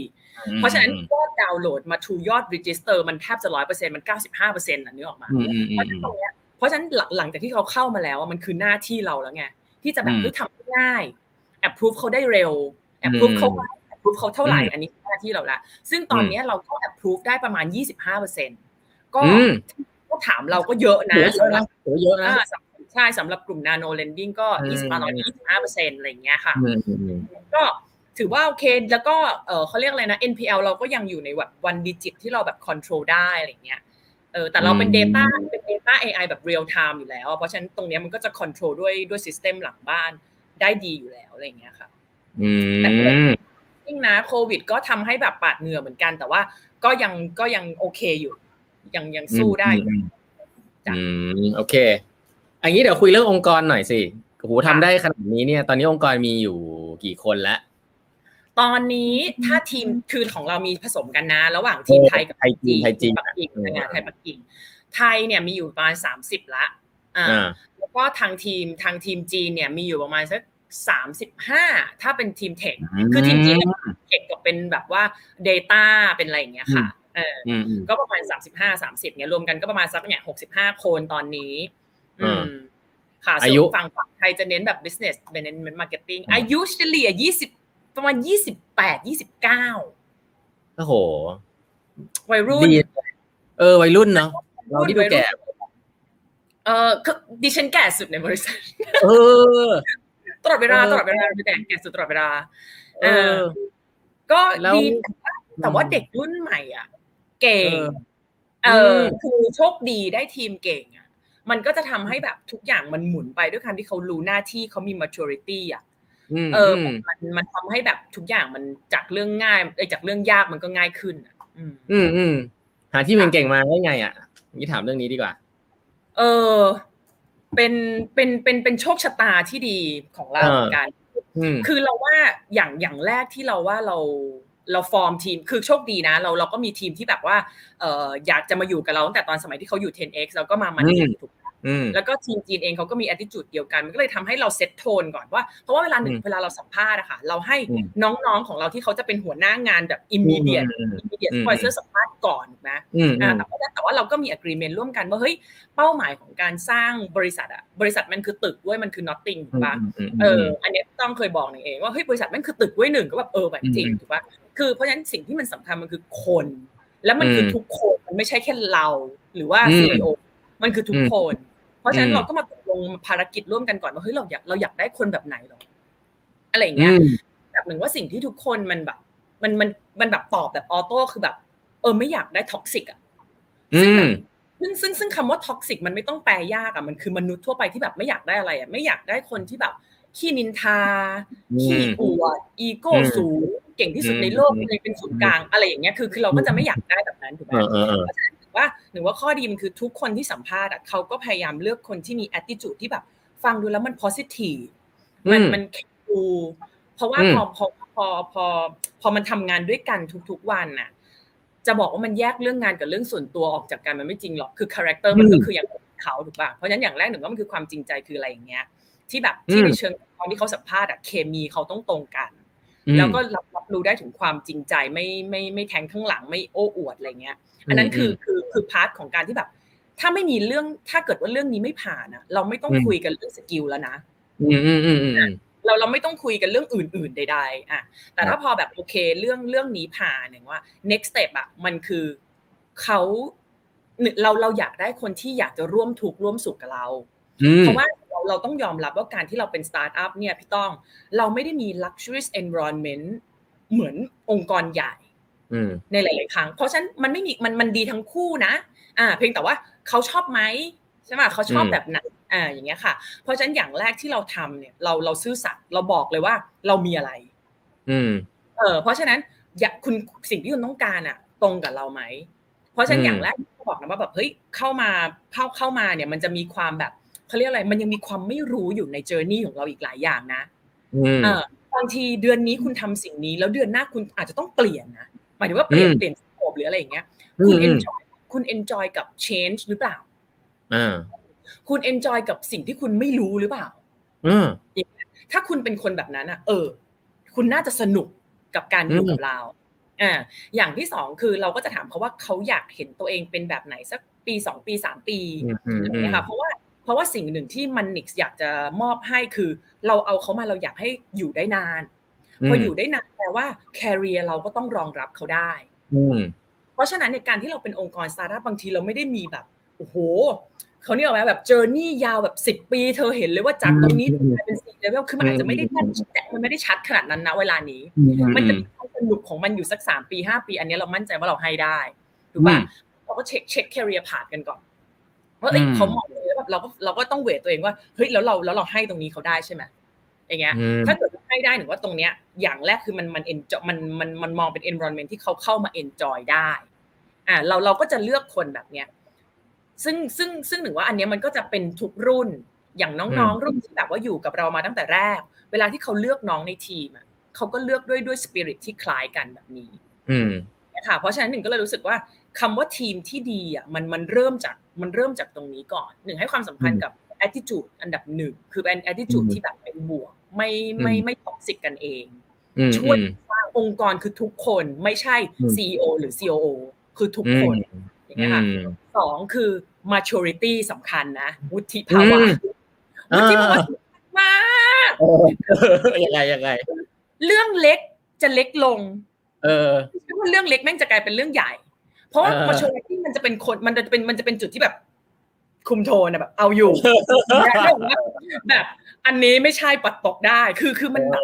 เพราะฉะนั้นยอดดาวน์โหลดมา to ยอด register มันแทบจะร้อยเปอร์เซ็นต์มันเก้าสิบห้าเปอร์เซ็นต์อะนึกออกมาเพราะฉะนั้นตรงเนี้ยเพราะฉะนั้นหลังจากที่เขาเข้ามาแล้วมันคือหน้าที่เราแล้วไงที่จะแบบเฮ้ยทำง่าย approve เขาได้เร็ว approve เขา approve เขาเท่าไหร่อันนี้หน้าที่เราละซึ่งตอนนี้เราก็ approve ได้ประมาณยี่สิบห้าเปอร์เซ็นต์ก็ก็ถามเราก็เยอะนะสำหรับเยอะนะใช่สำหรับกลุ่ม nano lending ก็ยี่สิบประมาณยี่สิบห้าเปอร์เซ็นต์อะไรอย่างเงี้ยค่ะก็ถือว่าโอเคแล้วก็เออเขาเรียกอะไรนะ NPL เราก็ยังอยู่ในแบบ one digit ที่เราแบบ control ได้อะไรเงี้ยเออแต่เราเป็น Data เป็น Data AI แบบ real time อยู่แล้ว เพราะฉะนั้นตรงนี้มันก็จะ control ด้วยด้วย system หลังบ้านได้ดีอยู่แล้วอะไรเงี้ยค่ะ แต่จริงนะโควิดก็ทำให้แบบปาดเหงื่อเหมือนกัน แต่ว่าก็ยังก็ยังโอเคอยู่ ยังยังสู้ได้อืมโอเค อันนี้เดี๋ยวคุยเรื่ององค์กรหน่อยสิโอ้โหทำได้ขนาดนี้เนี่ย ตอนนี้องค์กรมีอยู่กี่คนแล้วตอนนี้ถ้าทีมคือของเรามีผสมกันนะ ระหว่างทีมไทยกับไทยจีนไทยจีนปักกิ่งงานไทยปักกิ่งไทยเนี่ยมีอยู่ประมาณสามสิบละอ่าแล้วก็ทางทีมทางทีมจีนเนี่ยมีอยู่ประมาณสัก สามสิบห้าถ้าเป็นทีมเทคคือทีมจีนเทคกับเป็นแบบว่า Data เป็นอะไรอย่างเงี้ยค่ะเออก็ประมาณสามสิบห้าสามสิบเนี่ยรวมกันก็ประมาณสักเนี่ยหกสิบห้าคนตอนนี้ อืมค่ะอายุฝั่งฝั่งไทยจะเน้นแบบ business เป็นเน้น marketing อายุเฉลี่ยยี่สิบประมาณยี่สิบแปดยี่สิบเก้าโอ้โห วัยรุ่น เออ วัยรุ่นเนาะเราที่ดูแก่เออดิฉันแก่สุดในบริษัท เออ ตลอดเวลาตลอดเวลาดูแต่แก่สุดตลอดเวลาเออ ก็ดีแต่ว่าเด็กรุ่นใหม่อะ เก่ง เออคือโชคดีได้ทีมเก่งอะ มันก็จะทำให้แบบทุกอย่างมันหมุนไปด้วยการที่เขารู้หน้าที่เขามี maturity อะเออ มันมันทำให้แบบทุกอย่างมันจากเรื่องง่ายไอ้จากเรื่องยากมันก็ง่ายขึ้นอืมอืมอืมหาที่มันเก่งมาได้ไง อะนี่ถามเรื่องนี้ดีกว่า เออ เป็นเป็นเป็นเป็นโชคชะตาที่ดีของเราเหมือนกัน คือเราว่าอย่างอย่างแรกที่เราว่าเราเราฟอร์มทีมคือโชคดีนะ เราเราก็มีทีมที่แบบว่าเอออยากจะมาอยู่กับเราตั้งแต่ตอนสมัยที่เขาอยู่ 10x เราก็มามันถูก แล้วก็ทีมจีนเองเขาก็มี attitude เดียวกัน มันก็เลยทำให้เราเซตโทนก่อนว่า เพราะว่าเวลาหนึ่งเวลาเราสัมภาษณ์อะค่ะ เราให้น้องๆของเราที่เขาจะเป็นหัวหน้างานแบบ immediate immediate supervisor สัมภาษณ์ก่อนนะแต่ว่าแต่ว่าเราก็มี agreement ร่วมกันว่าเฮ้ยเป้าหมายของการสร้างบริษัทอะบริษัทมันคือตึกด้วยมันคือ nothing ถูกปะเออ อันนี้ต้องเคยบอกหนึ่งเองว่าเฮ้ยบริษัทมันคือตึกด้วยหนึ่งก็แบบเออแบบจริงถูกปะคือเพราะฉะนั้นสิ่งที่มันสำคัญมันคือคน แล้วมันคือทุกคนมันไม่ใช่แค่เรา หรือว่า CEO มันคือทุกคน เพราะฉะนั้นเราก็มาตกลงภารกิจร่วมกันก่อนว่าเฮ้ยเราอยากเราอยากได้คนแบบไหนหรออะไรเงี้ยแบบหนึ่งว่าสิ่งที่ทุกคนมันแบบ มันมันมันแบบตอบแบบ auto คือแบบ เออไม่อยากได้ toxic อะซึ่งซึ่งซึ่งคำว่า toxic มันไม่ต้องแปลยากอะมันคือมนุษย์ทั่วไปที่แบบไม่อยากได้อะไรอะไม่อยากได้คนที่แบบขี้นินทาขี้อวดอีโก้สูง เก่งที่สุดในโลกเลยเป็นศูนย์กลาง อะไรอย่างเงี้ยคือคือเราก็จะไม่อยากได้แบบนั้นถูกไหมเพราะฉะนั้น ว่าหรือว่าข้อดีมันคือทุกคนที่สัมภาษณ์อะเขาก็พยายามเลือกคนที่มี attitude ที่แบบฟังดูแล้วมัน positive มันมันดูเพราะว่าพอพอพอพอพอมันทำงานด้วยกันทุกๆวันน่ะ จะบอกว่ามันแยกเรื่องงานกับเรื่องส่วนตัวออกจากกันมันไม่จริงหรอกคือ character มันก็คืออย่างเขาถูกป่ะเพราะฉะนั้นอย่างแรกหนึ่งก็มันคือความจริงใจคืออะไรอย่างเงี้ย ที่แบบที่ในเชิงตอนที่เขาสัมภาษณ์อะเคมีเขาต้องตรงกัน แล้วก็รับรับรู้ได้ถึงความจริงใจไม่ไม่ไม่แทงข้างหลังไม่โอ้อวดอะไรเงี้ย อันนั้นคือคือคือ part ของการที่แบบ ถ้าไม่มีเรื่องถ้าเกิดว่าเรื่องนี้ไม่ผ่านอะเราไม่ต้องคุยกันเรื่อง skill แล้วนะเราเราไม่ต้องคุยกันเรื่องอื่น ๆ ใด ๆอะแต่ถ้าพอแบบโอเคเรื่องเรื่องนี้ผ่านอย่างว่า next step อะมันคือเขาเราเราอยากได้คนที่อยากจะร่วมทุกข์ร่วมสุขกับเรา เพราะว่าเราเราต้องยอมรับว่าการที่เราเป็นสตาร์ทอัพเนี่ยพี่ต้องเราไม่ได้มี luxurious environment เหมือนองค์กรใหญ่ในหลาย ๆ ครั้ง เพราะฉะนั้นมันไม่มีมันมันดีทั้งคู่นะ อ่า เพียงแต่ว่าเขาชอบไหมใช่ไหมเขาชอบแบบไหนอ่าอย่างเงี้ยค่ะ เพราะฉะนั้นอย่างแรกที่เราทำเนี่ย เราเราซื่อสัตย์เราบอกเลยว่าเรามีอะไร อืม เออเพราะฉะนั้นอยากคุณสิ่งที่คุณต้องการอะ ตรงกับเราไหมเพราะฉะนั้นอย่างแรกบอกนะว่าแบบเฮ้ยเข้ามาเข้าเข้ามาเนี่ย มันจะมีความแบบ เขเขาเรียกอะไร มันยังมีความไม่รู้อยู่ในเจอร์นี่ของเราอีกหลายอย่างนะอืมเออบางทีเดือนนี้คุณทำสิ่งนี้ แล้วเดือนหน้าคุณอาจจะต้องเปลี่ยนนะหมายถึงว่าเปลี่ยนอืมเปลี่ยนสโคปหรืออะไรอย่างเงี้ยอืคุณม enjoy คุณ enjoy กับ change หรือเปล่าอ่าคุณ enjoy กับสิ่งที่คุณไม่รู้หรือเปล่าอืมถ้าคุณเป็นคนแบบนั้นอะ เออ คุณน่าจะสนุกกับการอยู่อืมกับเราอ่าอย่างที่สองคือเราก็จะถามเขาว่าเขาอยากเห็นตัวเองเป็นแบบไหนสักปีสองปีสามปีอืมอืมอะไรอย่างอืเงี้มยค่ะเพราะว่า เพราะว่าสิ่งหนึ่งที่มันนิกอยากจะมอบให้คือ เราเอาเขามาเราอยากให้อยู่ได้นานพออยู่ได้นานแปลว่าแคริเอร์เราก็ต้องรองรับเขาได้อืมเพราะฉะนั้นในการที่เราเป็นองค์กรสตาร์ทอัพบางทีเราไม่ได้มีแบบโอ้โหเขาเนี่ยกว่าแบบ journey ยาวแบบสิบปี เธอเห็นเลยว่าจากตรงนี้อืมกลายเป็นสี่เลเวลคือมันอาจจะไม่ได้ชัดมันไม่ได้ชัดขนาดนั้นนะเวลานี้อืมมันอืจะมมีความสนุกของมันอยู่สักสามปีห้าปี อันนี้เรามั่นใจว่าเราให้ได้ถูกป่ะอืมเราก็เช็คเช็ค career path กันก่อนว่าเอ้ยอืมเขาเหมาะ เลยแล้วแบบเราก็เราก็ต้อง weight ตัวเองว่าเฮ้ยแล้วเราแล้วเราให้ตรงนี้เขาได้ใช่ไหมอย่างเงี้ยอืมถ้าเกิดให้ได้หรือว่าตรงเนี้ยอย่างแรกคือมันมัน enjoy มันมันมันมองเป็น environment ที่เขาเข้ามา enjoy ได้อ่าเราเราก็จะเลือกคนแบบเนี้ยซึ่งซึ่งซึ่งหนึ่งว่าอันเนี้ยมันก็จะเป็นทุกรุ่นอย่างน้องๆ รุ่นที่แบบว่าอยู่กับเรามาตั้งแต่แรก เวลาที่เขาเลือกน้องในทีมอะเขาก็เลือกด้วยด้วยสปิริตที่คล้ายกันแบบนี้ อืมนะคะเพราะฉะนั้นหนึ่งก็เลยรู้สึกว่าคำว่าทีมที่ดีอะมันมันเริ่มจาก มันเริ่มจากตรงนี้ก่อนหนึ่งให้ความสำคัญอืมกับ attitude อันดับหนึ่งคือเป็น attitude อืมที่แบบเป็นบวก ไม่ไม่อืมไม่ toxic กันเองอืมช่วยสร้างองค์กรคือทุกคนไม่ใช่อืม CEO หรือ COO คือทุกอืคมนอย่างเงี้ยค่ะอืมสองคือ maturity สำคัญนะวุฒิภาวะอืมวุฒิภาวะอ่าสำคัญมากยังไงยังไง เรื่องเล็กจะเล็กลง เออคิดว่าเรื่องเล็กแม่งจะกลายเป็นเรื่องใหญ่ เพราะว่าเออ maturity มันจะเป็นคนมันจะเป็นมันจะเป็นจุดที่แบบ คุมโทนอะแบบ เอาอยู่แบบอันนี้ไม่ใช่ปัดตกได้ คือคือมันแบบ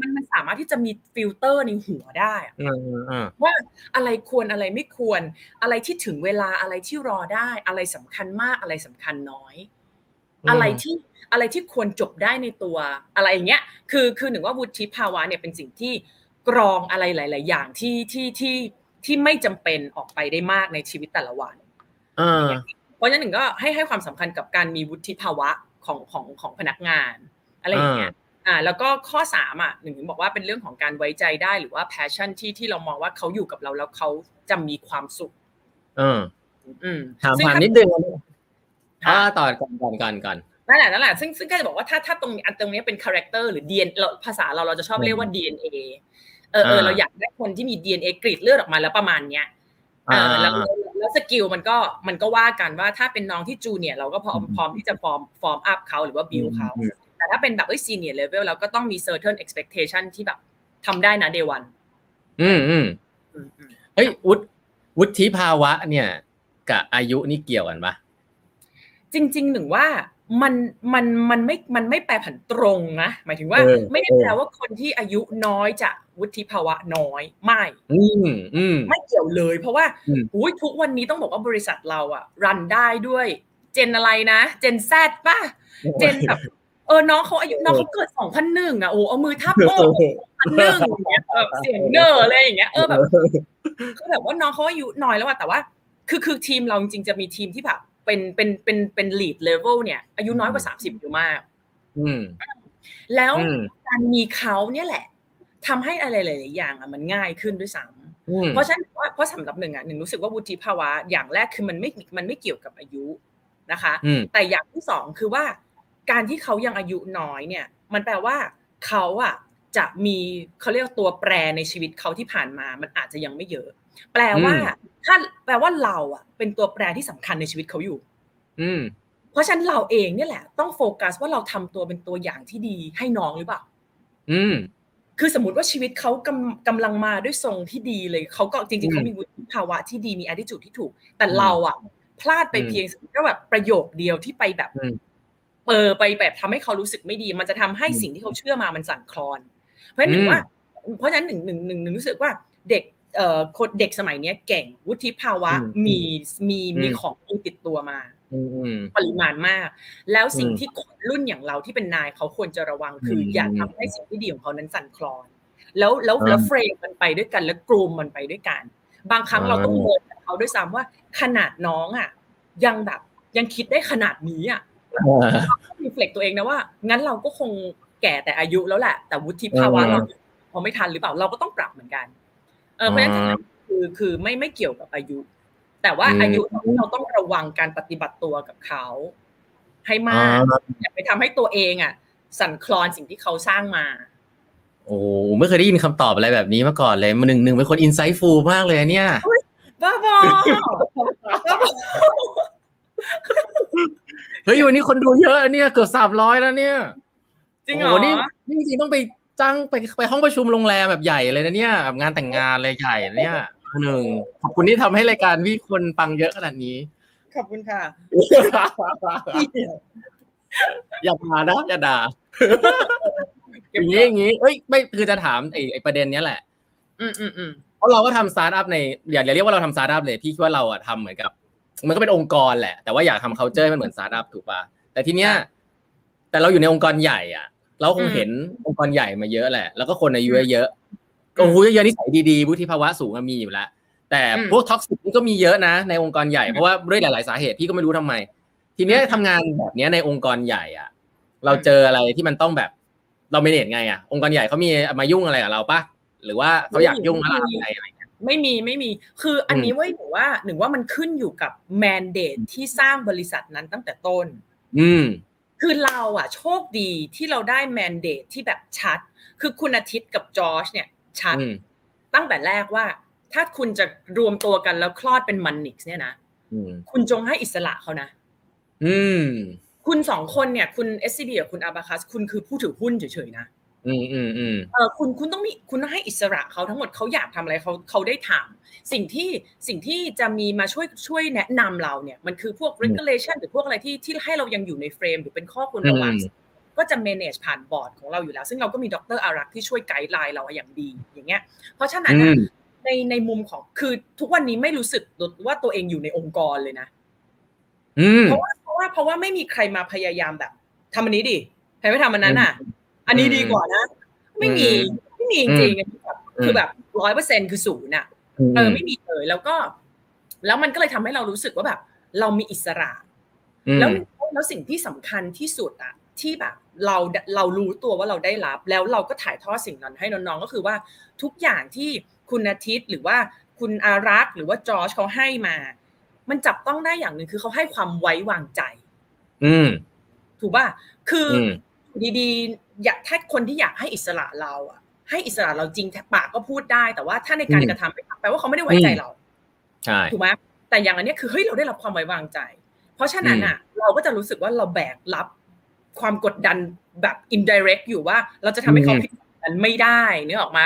มันมันสามารถที่จะมีฟิลเตอร์ในหัวได้อะอืมอืมว่าอะไรควรอะไรไม่ควร อะไรที่ถึงเวลาอะไรที่รอได้ อะไรสำคัญมากอะไรสำคัญน้อยอืมอะไรที่อะไรที่ควรจบได้ในตัวอะไรอย่างเงี้ย คือคือหนึ่งว่าวุฒิภาวะเนี่ยเป็นสิ่งที่กรองอะไรหลาย ๆ อย่างที่ที่ที่ ที่ไม่จำเป็นออกไปได้มากในชีวิตแต่ละวันอ่าเพราะฉะนั้นหนึ่งก็ให้ให้ความสำคัญกับการมีวุฒิภาวะของของของพนักงาน อะไรอย่างเงี้ยอ่าแล้วก็ข้อสามอะหนึ่งถึงบอกว่าเป็นเรื่องของการไว้ใจได้หรือว่า passion ที่ที่เรามองว่าเขาอยู่กับเราแล้วเขาจะมีความสุขเอออืมถามซึ่งถามถ้นิดนึงค่ะอ่าต่อก่อนก่อนก่อนก่อนนั่นแหละนั่นแหละซึ่งซึ่งก็จะบอกว่าถ้าถ้าตรงอันตรงนี้เป็น character หรือ DNA เราภาษาเราเราจะชอบเรียกว่า DNA เออเอออ่าเราอยากได้คนที่มี DNA กรีดเลือดออกมาแล้วประมาณเนี้ยเออแล้วแล้วแล้ว skill มันก็มันก็ว่ากันว่าถ้าเป็นน้องที่ junior เราก็พร้อมพร้อมที่จะ form form up เขาหรือว่าบิวเขาอืมแต่ถ้าเป็นแบบเอ้ย senior level เราก็ต้องมี certain expectation ที่แบบทำได้นะ day one อืมอืมอืมอืมเฮ้ยวุฒิวุฒิภาวะเนี่ย กับอายุนี่เกี่ยวกันปะจริงๆหนึ่งว่า มันมันมันไม่มันไม่แปรผันตรงนะหมายถึงว่าเออไม่ได้เออแปลว่าคนที่อายุน้อยจะวุฒิภาวะน้อยไม่อืมอืมไม่เกี่ยวเลย เพราะว่าอืมอุ้ยทุกวันนี้ต้องบอกว่าบริษัทเราอะ run ได้ด้วย gen อะไรนะ gen Z ป่ะ gen แบบเออน้องเขาอายุน้องเขาเกิดสองพันหนึ่งอะโอ้เอามือทับอกพันหนึ่งอย่างเงี้ยแบบเสียงเนอร์อะไรอย่างเงี้ยเออแบบคือแบบว่าน้องเขาอายุน้อยแล้วอะแต่ว่า คือคือทีมเราจริงๆจะมีทีมที่แบบ เป็นเป็นเป็นเป็น lead level เนี่ย อายุน้อยกว่าสามสิบอยู่มากอืมแล้วอืมการมีเขาเนี่ยแหละทำให้อะไรหลายๆอย่างอะมันง่ายขึ้นด้วยซ้ำอืมเพราะฉะนั้นว่าเพราะสำหรับหนึ่งอะหนึ่งรู้สึกว่าวุฒิภาวะอย่างแรกคือมันไม่มันไม่เกี่ยวกับอายุนะคะอืมแต่อย่างที่สองคือว่า การที่เขายังอายุน้อยเนี่ย มันแปลว่าเขาอะจะมีเขาเรียกว่าตัวแปรในชีวิตเขาที่ผ่านมา มันอาจจะยังไม่เยอะ แปลว่า ถ้าแปลว่าเราอะ เป็นตัวแปรที่สำคัญในชีวิตเขาอยู่ อืมเพราะฉะนั้นเราเองเนี่ยแหละ ต้องโฟกัสว่าเราทำตัวเป็นตัวอย่างที่ดีให้น้องหรือเปล่า อืมคือสมมติว่าชีวิตเขากำกำลังมาด้วยทรงที่ดีเลยเขาก็จริงอืๆมเขามีวุฒิภาวะที่ดีมี attitude ที่ถูก แต่อืมเราอะพลาดไปอืมเพียงก็แบบประโยคเดียวที่ไปแบบอืมเปอไปแบบทำให้เขารู้สึกไม่ดี มันจะทำให้อืมสิ่งที่เขาเชื่อมามันสั่นคลอน เพราะฉะนั้นหนึ่งอืมว่า เพราะฉะนั้นหนึ่งหนึ่งหนึ่งหนึ่งรู้สึกว่าเด็กเอ่อ คนเด็กสมัยเนี้ยเก่งวุฒิภาวะอืมมีมีมีอืมของดีติดตัวมาอืมอืมปริมาณมาก แล้วสิ่งอืมที่คนรุ่นอย่างเราที่เป็นนายเขาควรจะระวังคืออมอย่าทำให้สิ่งที่ดีของเขานั้นสั่นคลอน แล้วแล้วอ่าแล้วเฟรมมันไปด้วยกันแล้วกลุ่มมันไปด้วยกัน บางครั้งอ่าเราต้องเมินกับเขาด้วยซ้ำว่าขนาดน้องอะ ยังแบบยังคิดได้ขนาดนี้อะรีเฟล็กตัวเองนะว่า งั้นเราก็คงแก่แต่อายุแล้วแหละแต่วุฒิภาวะเราพอไม่ทันหรือเปล่าเราก็ต้องปรับเหมือนกัน เออเพราะฉะนั้นคือคือไม่ไม่เกี่ยวกับอายุ แต่ว่าอายุเราต้องระวังการปฏิบัติตัวกับเขา ให้มากอย่าไปทำให้ตัวเองอะ สั่นคลอนสิ่งที่เขาสร้างมา โอ้ไม่เคยได้ยินคำตอบอะไรแบบนี้มาก่อนเลยมันหนึ่งหนึ่งเป็นคนอินไซต์ฟูลมากเลยเนี่ยบ้าบอเฮ้ยวันนี้คนดูเยอะเนี่ยเกือบสามร้อยแล้วเนี่ยจริงเหรอนี่นี่จริงต้องไป จ้างไปไปห้องประชุมโรงแรมแบบใหญ่เลยนะเนี่ยแบบงานแต่งงานเลยใหญ่เนี่ยหนึ่งขอบคุณที่ทำให้รายการพี่คนฟังเยอะขนาดนี้ ขอบคุณค่ะ อย่าด่านะอย่าด่าอย่างนี้อย่างนี้เอ้ยไม่คือจะถามไอ้ไอ้ประเด็นเนี้ยแหละ อืมอืมอืมเพราะเราก็ทำสตาร์ทอัพในอย่าเรียกว่าเราทำสตาร์ทอัพเลยพี่คิดว่าเราอะทำเหมือนกับ มันก็เป็นองค์กรแหละ แต่ว่าอยากทำ culture ให้มันเหมือนสตาร์ทอัพถูกป่ะแต่ทีเนี้ยแต่เราอยู่ในองค์กรใหญ่อะ เราคงเห็นองค์กรใหญ่มาเยอะแหละ แล้วก็คนอายุเยอะๆก็หูเยอะๆนิสัยดีๆวุฒิภาวะสูงมีอยู่แล้วแต่พวก toxic นี่ก็มีเยอะนะ ในองค์กรใหญ่เพราะว่าด้วยหลายๆสาเหตุพี่ก็ไม่รู้ทำไม ทีเนี้ยทำงานแบบเนี้ยในองค์กรใหญ่อะ เราเจออะไรที่มันต้องแบบ เรา manage ไงอะองค์กรใหญ่เขามีมายุ่งอะไรกับเราปะหรือว่าเขาอยากยุ่งอะไรอะไรอะไรไม่มีไม่มี คืออันนี้ว่าหนูว่าหนึ่งว่ามันขึ้นอยู่กับแมนเดตที่สร้างบริษัทนั้นตั้งแต่ต้น อืม คือเราอะโชคดีที่เราได้แมนเดตที่แบบชัด คือคุณอาทิตย์กับจอร์จเนี่ยชัด ตั้งแต่แรกว่า ถ้าคุณจะรวมตัวกันแล้วคลอดเป็นมันนิกส์เนี่ยนะคุณจงให้อิสระเขานะ อืม คุณสองคนเนี่ย คุณ SCB กับคุณอาบาคัส คุณคือผู้ถือหุ้นเฉยๆนะ อืมอืมอืมเออคุณคุณต้องมีคุณต้องให้อิสระเขาทั้งหมดเขาอยากทำอะไรเขาเขาได้ทำสิ่งที่สิ่งที่จะมีมาช่วยช่วยแนะนำเราเนี่ยมันคือพวก regulation หรือพวกอะไรที่ที่ให้เรายังอยู่ในเฟรม หรือเป็นข้อควรระวังก็จะ manage ผ่านบอร์ดของเราอยู่แล้ว ซึ่งเราก็มีดรอารักษ์ที่ช่วยไกด์ไลน์เราอย่างดีอย่างเงี้ย เพราะฉะนั้นในในมุมของคือทุกวันนี้ไม่รู้สึกว่าตัวเองอยู่ในองค์กรเลยนะเพราะว่าเพราะว่าเพราะว่าไม่มีใครมาพยายามแบบทำอันนี้ดิใครไม่ทำอันนั้นอะ อันนี้ดีกว่านะ ไม่มีไม่มีจริงๆคือแบบร้อยเปอร์เซ็นคือศูนย์อะเออไม่มีเลยแล้วก็ แล้วมันก็เลยทำให้เรารู้สึกว่าแบบ เรามีอิสระ แล้วแล้วสิ่งที่สำคัญที่สุดอะที่แบบเราเรารู้ตัวว่าเราได้รับ แล้วเราก็ถ่ายทอดสิ่งนั้นให้น้องๆก็คือว่าทุกอย่างที่คุณอาทิตย์หรือว่าคุณอารักษ์หรือว่าจอร์จเขาให้มา มันจับต้องได้อย่างหนึ่งคือเขาให้ความไว้วางใจ อืม ถูกป่ะคือดีๆ อยากถ้าคนที่อยากให้อิสระเราอะให้อิสระเราจริงปากก็พูดได้ แต่ว่าถ้าในการกระทำไปแปลว่าเขาไม่ได้ไว้ใจเราใช่ถูกไหมแต่อย่างอันนี้คือเฮ้ยเราได้รับความไว้วางใจ เพราะฉะนั้นอะเราก็จะรู้สึกว่าเราแบกรับความกดดันแบบ indirect อยู่ว่าเราจะทำให้เขาผิดกันไม่ได้นึกออกมา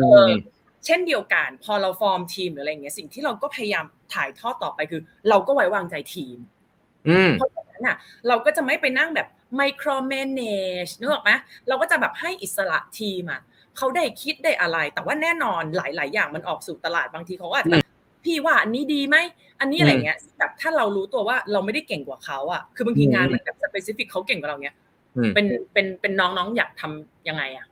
เออเช่นเดียวกัน พอเราฟอร์มทีมหรืออะไรเงี้ยสิ่งที่เราก็พยายามถ่ายทอดต่อไปคือ เราก็ไว้วางใจทีมเพราะฉะนั้นอะ เราก็จะไม่ไปนั่งแบบ ไมโครแมネจนึกออกไหมเราก็จะแบบให้อิสระทีมอะเขาได้คิดได้อะไร แต่ว่าแน่นอนหลาย ๆ อย่างมันออกสู่ตลาดบางทีเขาก็อาจจะพี่ว่าอันนี้ดีไหม อันนี้อะไรเงี้ยแบบถ้าเรารู้ตัวว่าเราไม่ได้เก่งกว่าเขาอะ คือบางทีงานมันแบบสเปซิฟิกเขาเก่งกว่าเราเนี้ย เป็นเป็นเป็นน้องๆอยากทำยังไงอะ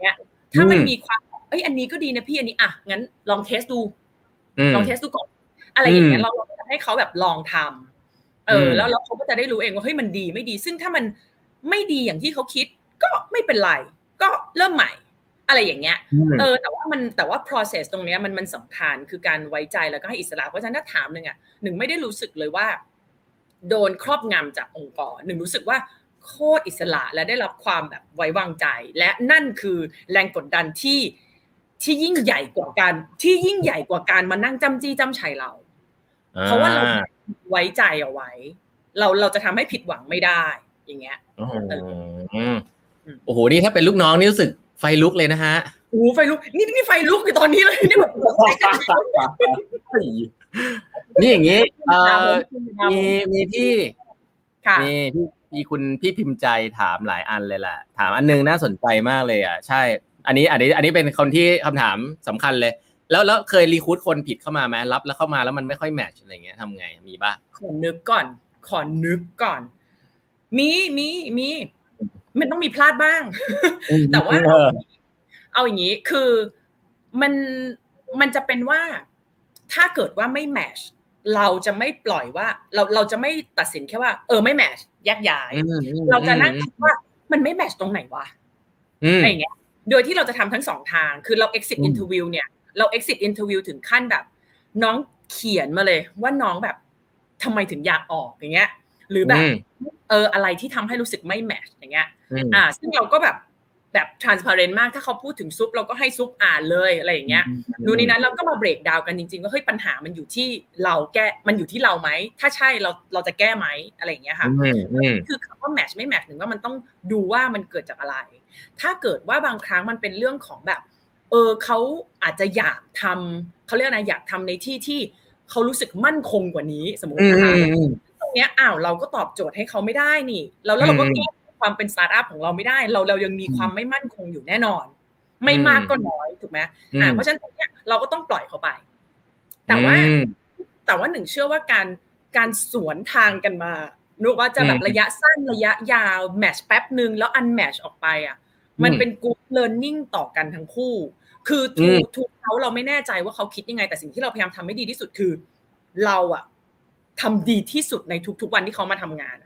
เนี้ยถ้ามันมีความเอ้ยอันนี้ก็ดีนะพี่อันนี้อะงั้นลองเทสดู ลองเทสดูก่อนอะไรอย่างเงี้ยเราให้เขาแบบลองทำ เออแล้วแล้วเขาก็จะได้รู้เองว่าเฮ้ยมันดีไม่ดี ซึ่งถ้ามันไม่ดีอย่างที่เขาคิด ก็ไม่เป็นไร ก็เริ่มใหม่ อะไรอย่างเงี้ย เออ แต่ว่ามันแต่ว่า process ตรงเนี้ยมันมันสำคัญคือการไว้ใจแล้วก็ให้อิสระเพราะฉะนั้นถ้าถามหนึ่งอะหนึ่งไม่ได้รู้สึกเลยว่า โดนครอบงำจากองค์กรหนึ่งรู้สึกว่าโคตรอิสระและได้รับความแบบไว้วางใจ และนั่นคือแรงกดดันที่ที่ยิ่งใหญ่กว่าการที่ยิ่งใหญ่กว่าการมานั่งจำจี้จำชัยเรา เพราะว่าเราไว้ใจเอาไว้ เราเราจะทำให้ผิดหวังไม่ได้ อย่างเงี้ยโอ้โหนี่ถ้าเป็นลูกน้องนี่รู้สึกไฟลุกเลยนะฮะโอ้ไฟลุกนี่นี่ไฟลุกอยู่ตอนนี้เลยนี่แบบนี่อย่างนี้เออมีมีที่มีที่มีคุณพี่พิมพ์ใจถามหลายอันเลยแหละถามอันนึงน่าสนใจมากเลยอะ ใช่ อันนี้อันนี้อันนี้เป็นคนที่คำถามสำคัญเลย แล้วแล้วเคยรีคูดคนผิดเข้ามาไหมรับแล้วเข้ามาแล้วมันไม่ค่อยแมทช์อะไรเงี้ยทำไงมีบ้างขอนึกก่อน ขอนึกก่อน มีมีมีมันต้องมีพลาดบ้าง แต่ว่า เอาอย่างนี้คือมันมันจะเป็นว่าถ้าเกิดว่าไม่แมชเราจะไม่ปล่อยว่า เราเราจะไม่ตัดสินแค่ว่า เออไม่แมชแยกย้าย เราจะนั่งคิดว่ามันไม่แมทช์ตรงไหนวะอะไรเงี้ย โดยที่เราจะทำทั้งสองทาง คือเรา exit interview เนี่ย เรา exit interview ถึงขั้นแบบ น้องเขียนมาเลยว่าน้องแบบทำไมถึงอยากออกอย่างเงี้ย หรือแบบเอออะไรที่ทำให้รู้สึกไม่แมทช์อย่างเงี้ย อ่า ซึ่งเราก็แบบแบบ transparent มากถ้าเขาพูดถึงซุปเราก็ให้ซุปอ่านเลยอะไรอย่างเงี้ยดูนี้นั้นเราก็มาเบรกดาวกันจริงๆว่าเฮ้ยปัญหามันอยู่ที่เราแก้มันอยู่ที่เราไหม ถ้าใช่เราเราจะแก้ไหมอะไรอย่างเงี้ยค่ะคือคำว่าแมชไม่แมชถึงว่ามันต้องดูว่ามันเกิดจากอะไร ถ้าเกิดว่าบางครั้งมันเป็นเรื่องของแบบ เออเขาอาจจะอยากทำเขาเรียกอะไรอยากทำในที่ที่เขารู้สึกมั่นคงกว่านี้สมมตินะคะตรงเนี้ยอ้าวเราก็ตอบโจทย์ให้เขาไม่ได้นี่แล้วแล้วเราก็แก้ความเป็นสตาร์ทอัพของเราไม่ได้ เราเรายังมีความไม่มั่นคงอยู่แน่นอน ไม่มากก็น้อยถูกไหมอ่าเพราะฉะนั้นตรงเนี้ยเราก็ต้องปล่อยเขาไป แต่ว่าแต่ว่าหนึ่งเชื่อว่าการการสวนทางกันมานึกว่าจะแบบระยะสั้นระยะยาว match แป๊บหนึ่งแล้ว unmatch ออกไปอะ มันเป็น good learning ต่อกันทั้งคู่ คือ to to เขาเราไม่แน่ใจว่าเขาคิดยังไง แต่สิ่งที่เราพยายามทำให้ดีที่สุดคือ เราอะทำดีที่สุดในทุกๆวันที่เขามาทำงาน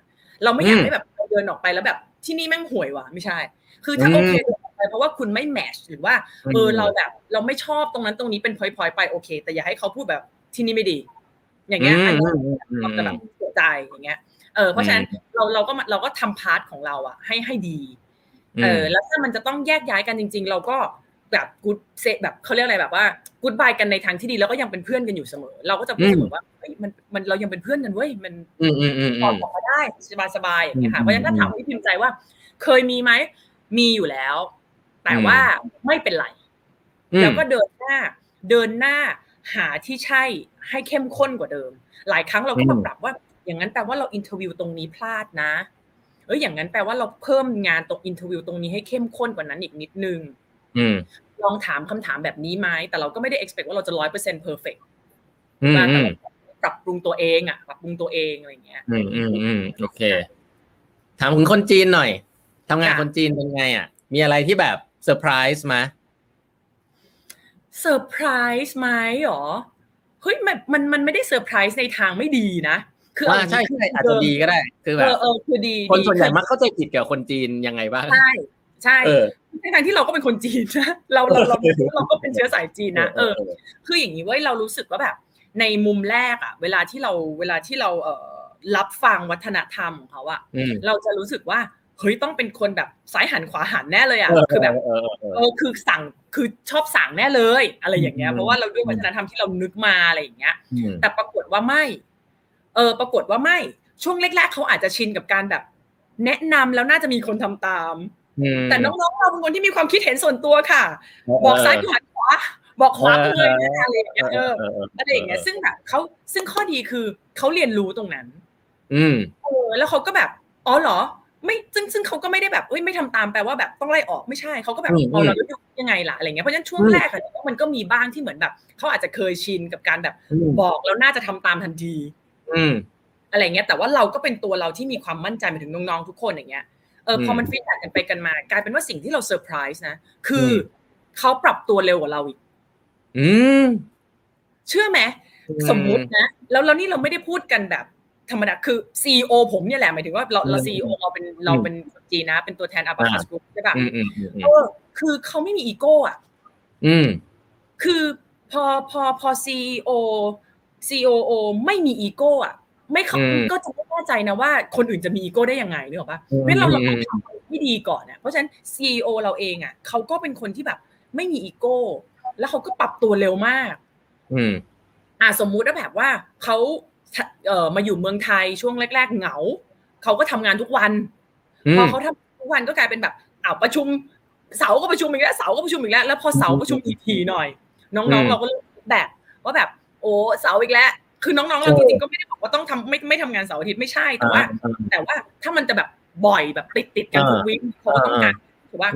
เราไม่อยากให้แบบเดินออกไปแล้วแบบที่นี่แม่งห่วยว่ะไม่ใช่ คือถ้าโอเคไปเพราะว่าคุณไม่ match หรือว่าเออเราแบบ เราไม่ชอบตรงนั้นตรงนี้เป็นพลอยๆไปโอเค แต่อย่าให้เขาพูดแบบที่นี่ไม่ดี อย่างเงี้ยอันนี้เราจะแบบเสียใจอย่างเงี้ยเออเพราะฉะนั้นเราเราก็เราก็ทำ part ของเราอะให้ให้ดี เออแล้วถ้ามันจะต้องแยกย้ายกันจริง ๆ เราก็แบบกูดเซแบบเขาเรียกอะไรแบบว่ากูดบายกันในทางที่ดีแล้วก็ยังเป็นเพื่อนกันอยู่เสมอ เราก็จะพูดเสมอว่าเฮ้ยมันมันเรายังเป็นเพื่อนกันเว้ยมันตอบออกมาได้สบายสบายอย่างเงี้ยค่ะเพราะฉะนั้นถ้าถามพี่พิมพ์ใจว่า เคยมีไหมมีอยู่แล้ว แต่ว่าไม่เป็นไรแล้วก็เดินหน้า เดินหน้าหาที่ใช่ให้เข้มข้นกว่าเดิม หลายครั้งเราก็มาปรับว่า อย่างนั้นแปลว่าเรา interview ตรงนี้พลาดนะเอ้ยอย่างนั้นแปลว่าเราเพิ่มงานตรง interview ตรงนี้ให้เข้มข้นกว่านั้นอีกนิดนึงลองถามคำถามแบบนี้ไหมแต่เราก็ไม่ได้ expect ว่าเราจะร้อยเปอร์เซ็นต์ perfect ปรับปรุงตัวเองอะปรับปรุงตัวเองอะไรเงี้ย อืมอืมอืมโอเค ถามถึงคนจีนหน่อยทำงานคนจีนเป็นไงอะ มีอะไรที่แบบเซอร์ไพรส์ไหมเซอร์ไพรส์ไหมหรอเฮ้ยมันมันมันไม่ได้เซอร์ไพรส์ในทางไม่ดีนะ คือว่าใช่ใช่อาจจะดีก็ได้ คือแบบเออคือดี คนส่วนใหญ่มักเข้าใจผิดกับคนจีนยังไงบ้าง ใช่ใช่ในทางที่เราก็เป็นคนจีนนะเราเราเราเราก็เป็นเชื้อสายจีนนะเออ คืออย่างนี้เว้ยเรารู้สึกว่าแบบ ในมุมแรกอะ เวลาที่เราเวลาที่เราเอ่อรับฟังวัฒนธรรมของเขาอะเราจะรู้สึกว่าเฮ้ยต้องเป็นคนแบบซ้ายหันขวาหันแน่เลยอะคือแบบเออคือสั่งคือชอบสั่งแน่เลย อะไรอย่างเงี้ยเพราะว่าเราด้วยวัฒนธรรมที่เรานึกมาอะไรอย่างเงี้ย แต่ปรากฏว่าไม่ เออปรากฏว่าไม่ช่วงแรกๆเขาอาจจะชินกับการแบบ แนะนำแล้วน่าจะมีคนทำตาม แต่น้องๆเราเป็นคนที่มีความคิดเห็นส่วนตัวค่ะ บอกซ้ายหันขวาบอกขวาไปเลยอะไรอย่างเงี้ยเอออะไรอย่างเงี้ยซึ่งแบบเขาซึ่งข้อดีคือเขาเรียนรู้ตรงนั้น อืมเออแล้วเขาก็แบบอ๋อเหรอ ไม่ซึ่งซึ่งเขาก็ไม่ได้แบบเอ้ยไม่ทำตามแปลว่าแบบต้องไล่ออกไม่ใช่เขาก็แบบเอาเรายังไงล่ะอะไรเงี้ยเพราะฉะนั้นช่วงแรกอะมันก็มีบ้างที่เหมือนแบบเขาอาจจะเคยชินกับการแบบบอกแล้วน่าจะทำตามทันที อืมอะไรเงี้ยแต่ว่าเราก็เป็นตัวเราที่มีความมั่นใจมาถึงน้องๆทุกคนอย่างเงี้ยเออพอมัน feedback กันไปกันมากลายเป็นว่าสิ่งที่เราเซอร์ไพรส์นะคือเขาปรับตัวเร็วกว่าเราอีก อืมเชื่อไหมสมมุตินะแล้วแล้วนี่เราไม่ได้พูดกันแบบธรรมดาคือ CEO ผมเนี่ยแหละหมายถึงว่าเราเรา CEO เราเป็นเราเป็น JV นะ เป็นตัวแทน Abacus Group ใช่ป่ะเออคือเขาไม่มีอีโก้อะ อืม คือพอพอพอ CEO CEO ไม่มีอีโก้อะไม่เขาก็จะไม่แน่ใจนะว่าคนอื่นจะมีอีโก้ได้ยังไงนึกออกปะเพราะเราเราต้องทำที่ดีก่อนเนี่ยเพราะฉะนั้น CEO เราเองอะเขาก็เป็นคนที่แบบไม่มีอีโก้ แล้วเขาก็ปรับตัวเร็วมาก อืมอ่าสมมุติว่าแบบว่าเขาเอ่อมาอยู่เมืองไทยช่วงแรก ๆ เหงาเขาก็ทำงานทุกวัน พอเขาทำทุกวันก็กลายเป็นแบบอ้าวประชุมเสาก็ประชุมอีกแล้วเสาก็ประชุมอีกแล้วแล้วพอเสาประชุมอีกทีหน่อย น้องๆ เราก็แบบว่าแบบ โอ้เสาอีกแล้วคือน้องๆเราจริงๆก็ไม่ได้บอกว่าต้องทำไม่ไม่ทำงานเสาร์อาทิตย์ไม่ใช่แต่ว่า แต่ว่าถ้ามันจะแบบบ่อยแบบติดติดกันทุกวิคเขาก็ต้องการถูกป่ะ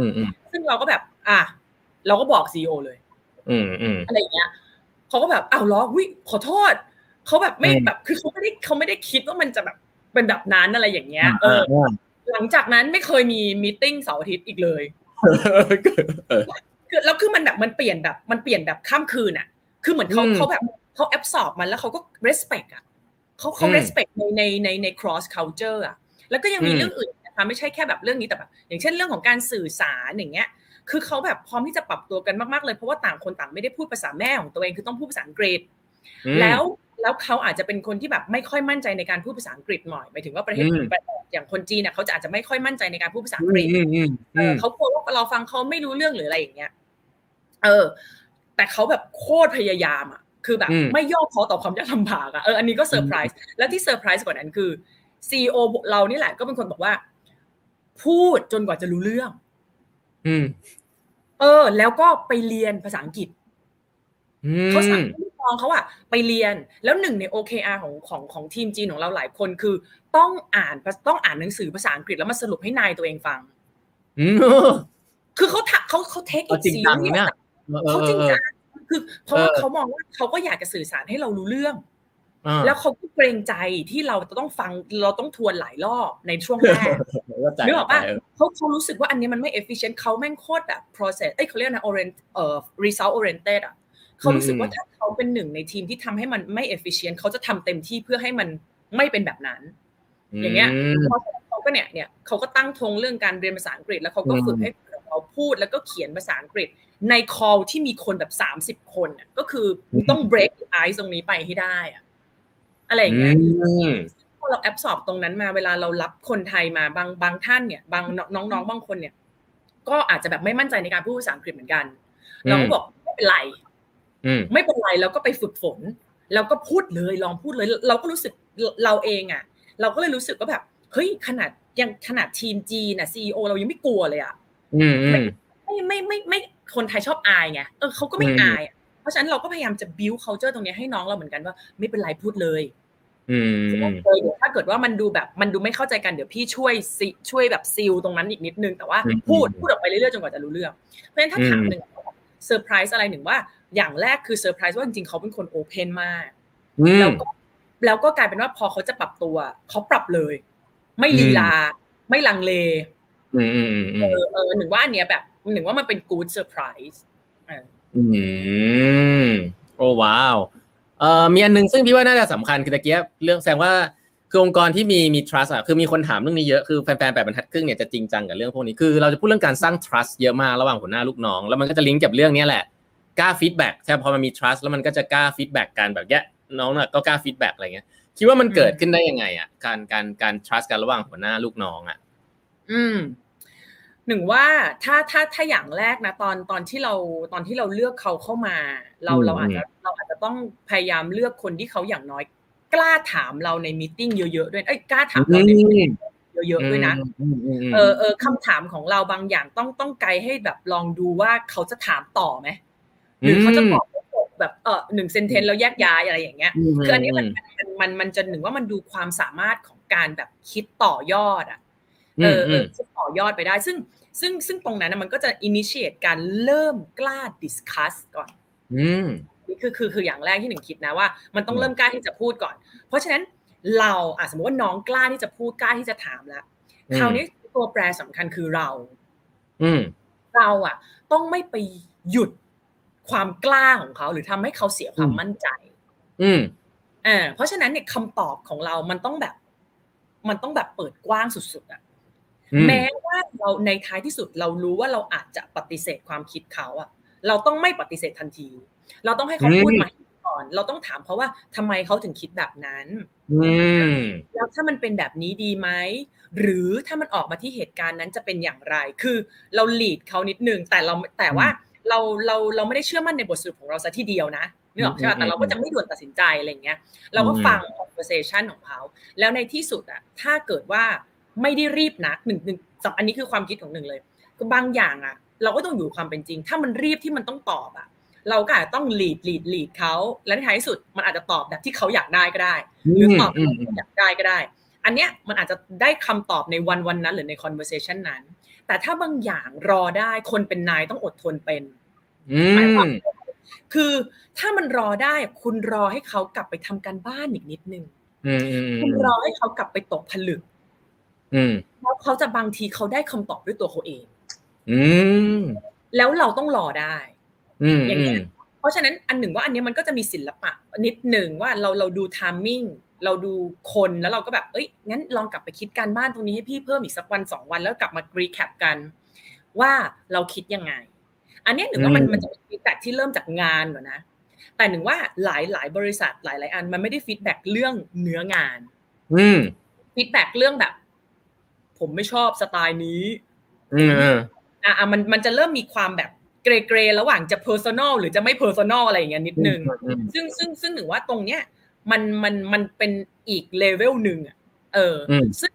ซึ่งเราก็แบบ อะเราก็บอกซีอเลยอืมอืมอะไรอย่างเงี้ยเขาก็แบบอ้าวล้อวิขอโทษเขาแบบไม่แบบคือเขาไม่ได้เขาไม่ได้คิดว่ามันจะแบบเป็นแบบนั้นอะไรอย่างเงี้ย เออ หลังจากนั้นไม่เคยมีมีติ้งเสาร์อาทิตย์อีกเลยคือแล้วคือมันแบบมันเปลี่ยนแบบ มันเปลี่ยนแบบข้ามคืนอะ คือเหมือนเขาเขาแบบ เขาแอบสอบมันแล้วเขาก็ respect อะเขาเขา respect ในในในใน cross culture อะแล้วก็ยังมีเรื่องอื่นนะคะไม่ใช่แค่แบบเรื่องนี้แต่แบบอย่างเช่นเรื่องของการสื่อสารอย่างเงี้ยคือเขาแบบพร้อมที่จะปรับตัวกันมากๆเลยเพราะว่าต่างคนต่างไม่ได้พูดภาษาแม่ของตัวเองคือต้องพูดภาษาอังกฤษ แล้วแล้วเขาอาจจะเป็นคนที่แบบไม่ค่อยมั่นใจในการพูดภาษาอังกฤษหน่อยหมายถึงว่าประเทศอย่างคนจีนเนี่ยเขาจะอาจจะไม่ค่อยมั่นใจในการพูดภาษาอังกฤษเขากลัวว่าเราฟังเขาไม่รู้เรื่องหรืออะไรอย่างเงี้ย เออ แต่เขาแบบโคตรพยายามอะ คือแบบไม่ย่อท้อต่อความยากลำบากอะเอออันนี้ก็เซอร์ไพรส์แล้วที่เซอร์ไพรส์กว่านั้นคือ CEO เรานี่แหละก็เป็นคนบอกว่า พูดจนกว่าจะรู้เรื่อง อืม เออ แล้วก็ไปเรียนภาษาอังกฤษเขาสั่งลูกน้องเขาอะไปเรียนแล้วหนึ่งใน OKR ของของของทีมจีนของเราหลายคนคือ ต้องอ่านต้องอ่านหนังสือภาษาอังกฤษแล้วมาสรุปให้นายตัวเองฟังคือเขาเขาเขาเทคอีกซีรีส์เขาจริงจัง คือเพราะว่าเขามองว่าเขาก็อยากจะสื่อสารให้เรารู้เรื่องแล้วเขาก็เกรงใจที่เราจะต้องฟังเราต้องทวนหลายรอบในช่วงแรกนึกออกป่ะเขาเขารู้สึกว่าอันนี้มันไม่ efficient เขาแม่งโคตรแบบ process เอ้ยเขาเรียกนะ orient เอ่อ result oriented อะเขารู้สึกว่าถ้าเขาเป็นหนึ่งในทีมที่ทำให้มันไม่ efficient เขาจะทำเต็มที่เพื่อให้มันไม่เป็นแบบนั้น อย่างเงี้ยเพราะเขาก็เนี่ยเนี่ยเขาก็ตั้งธงเรื่องการเรียนภาษาอังกฤษแล้วเขาก็ฝึกให้เราพูดแล้วก็เขียนภาษาอังกฤษ ใน call ที่มีคนแบบสามสิบคนก็คือต้อง break ice ตรงนี้ไปให้ได้อะอะไรอย่างเงี้ยพอเราแอบสอบตรงนั้นมาเวลาเรารับคนไทยมาบางบางท่านเนี่ย บางน้องๆบางคนเนี่ย ก็อาจจะแบบไม่มั่นใจในการพูดภาษาอังกฤษเหมือนกันเราก็บอกไม่เป็นไรไม่เป็นไรเราก็ไปฝึกฝนแล้วก็พูดเลยลองพูดเลย เราก็รู้สึกเราเองอะ เราก็เลยรู้สึกว่าแบบเฮ้ยขนาดยังขนาดทีมจีน่ะซีอเรายังไม่กลัวเลยอะ ไม่ไม่ไม่ไม่คนไทยชอบอายไงเออเขาก็ไม่อาย เพราะฉะนั้นเราก็พยายามจะ build culture ตรงนี้ให้น้องเราเหมือนกันว่า ไม่เป็นไรพูดเลยเดี๋ยวถ้าเกิดว่ามันดูแบบมันดูไม่เข้าใจกันเดี๋ยวพี่ช่วยช่วยแบบซิลตรงนั้นอีกนิดนึงแต่ว่าพูดพูดออกไปเรื่อยๆจนกว่าจะรู้เรื่อง เพราะฉะนั้นถ้าถามหนึ่งเซอร์ไพรส์อะไรหนึ่งว่า อย่างแรกคือเซอร์ไพรส์ว่าจริงๆเขาเป็นคน open มากแล้วก็แล้วก็กลายเป็นว่าพอเขาจะปรับตัวเขาปรับเลย ไม่ลีลา ไม่ลังเลเออเออหนึ่งว่าอันเนี้ยแบบ หนึ่งว่ามันเป็น good surpriseอืมโอ้ว้าวเอ่อมีอันนึงซึ่งพี่ว่าน่าจะสำคัญคือตะเกียบเรื่องแสดงว่าคือองค์กรที่มีมี trust อะคือมีคนถามเรื่องนี้เยอะคือแฟนๆแปดบรรทัดครึ่งเนี่ยจะจริงจังกับเรื่องพวกนี้คือเราจะพูดเรื่องการสร้าง trust เยอะมากระหว่างหัวหน้าลูกน้อง แล้วมันก็จะลิงก์กับเรื่องนี้แหละกล้า feedback ใช่พอมันมี trust แล้วมันก็จะกล้า feedback กันแบบแยะน้องน่ะก็กล้า feedback อะไรเงี้ยคิดว่ามันเกิดขึ้นได้ยังไงอะการการการ trust กันระหว่างหัวหน้าลูกน้องอะ อืม หนึ่งว่าถ้าถ้าถ้าอย่างแรกนะตอนตอนที่เราตอนที่เราเลือกเขาเข้ามา เราเราอาจจะเราอาจจะต้องพยายามเลือกคนที่เขาอย่างน้อย กล้าถามเราในมีติ้งเยอะๆด้วยเอ้ยกล้าถามเราในเยอะๆด้วยนะเออเออคำถามของเราบางอย่างต้องต้องไกลให้แบบลองดูว่าเขาจะถามต่อไหมหรือเขาจะตอบแบบเออหนึ่งเซนเทนแล้วแยกย้ายอะไรอย่างเงี้ยคืออันนี้มันมันมันมันจะหนึ่งว่ามันดูความสามารถของการแบบคิดต่อยอดอะ เออเออต่อยอดไปได้ ซึ่งซึ่งซึ่งตรงนั้นมันก็จะ initiate การเริ่มกล้า discuss ก่อนอืมนี่คือคือคืออย่างแรกที่หนึ่งคิดนะว่า มันต้องเริ่มกล้าที่จะพูดก่อน เพราะฉะนั้นเราอะสมมติว่าน้องกล้าที่จะพูดกล้าที่จะถามแล้วคราวนี้ตัวแปรสำคัญคือเรา อืมเราอะ ต้องไม่ไปหยุดความกล้าของเขา หรือทำให้เขาเสียความมั่นใจ อืมอ่าเพราะฉะนั้นเนี่ยคำตอบของเรามันต้องแบบ มันต้องแบบเปิดกว้างสุดๆอะ แม้ว่าเราในท้ายที่สุดเรารู้ว่าเราอาจจะปฏิเสธความคิดเขาอะเราต้องไม่ปฏิเสธทันที เราต้องให้เขาพูดใหม่ก่อน เราต้องถามเขาว่าทำไมเขาถึงคิดแบบนั้นแล้วถ้ามันเป็นแบบนี้ดีไหมหรือถ้ามันออกมาที่เหตุการณ์นั้นจะเป็นอย่างไร คือเราหลีดเขานิดนึงแต่เราแต่ว่าเราเราเราไม่ได้เชื่อมั่นในบทสรุปของเราซะทีเดียวนะนึกออกใช่ไหมแต่เราก็จะไม่ด่วนตัดสินใจอะไรเงี้ย เราก็ฟัง conversation ของเขา แล้วในที่สุดอะถ้าเกิดว่า ไม่ได้รีบนักหนึ่งหนึ่งสองอันนี้คือความคิดของหนึ่งเลยก็บางอย่างอะ เราก็ต้องอยู่ความเป็นจริง ถ้ามันรีบที่มันต้องตอบอะ เราก็อาจจะต้องหลีดหลีดหลีดเขาและในท้ายสุดมันอาจจะตอบแบบที่เขาอยากได้ก็ได้ หรือตอบแบบที่อยากได้ก็ได้ อันเนี้ยมันอาจจะได้คำตอบในวันวันนั้นหรือใน conversation นั้น แต่ถ้าบางอย่างรอได้คนเป็นนายต้องอดทนเป็นหมายความคือถ้ามันรอได้คุณรอให้เขากลับไปทำการบ้านอีกนิดนึงคุณรอให้เขากลับไปตกผลึก แล้วเขาจะบางทีเขาได้คำตอบด้วยตัวเขาเอง อืมแล้วเราต้องรอได้อืมอย่างเงี้ยเพราะฉะนั้นอันหนึ่งว่าอันนี้มันก็จะมีศิลปะนิดหนึ่งว่าเราเราดูทามมิ่งเราดูคนแล้วเราก็แบบ เอ้ย งั้นลองกลับไปคิดการบ้านตรงนี้ให้พี่เพิ่มอีกสักวันสองวันแล้วกลับมารีแคปกัน ว่าเราคิดยังไง อันนี้หนึ่งว่ามันมันจะเป็น feedback ที่เริ่มจากงานก่อนนะ แต่หนึ่งว่าหลายหลายบริษัทหลายหลายอันมันไม่ได้ feedback เรื่องเนื้องาน อืม feedback เรื่องแบบ ผมไม่ชอบสไตล์นี้อืมอืมอะมันมันจะเริ่มมีความแบบ grey grey ระหว่างจะ personal หรือจะไม่ personal อะไรอย่างเงี้ยนิดนึง ซึ่งซึ่งซึ่งหนึ่งว่าตรงเนี้ยมันมันมันเป็นอีกเลเวลหนึ่งอะเอออซึ่ง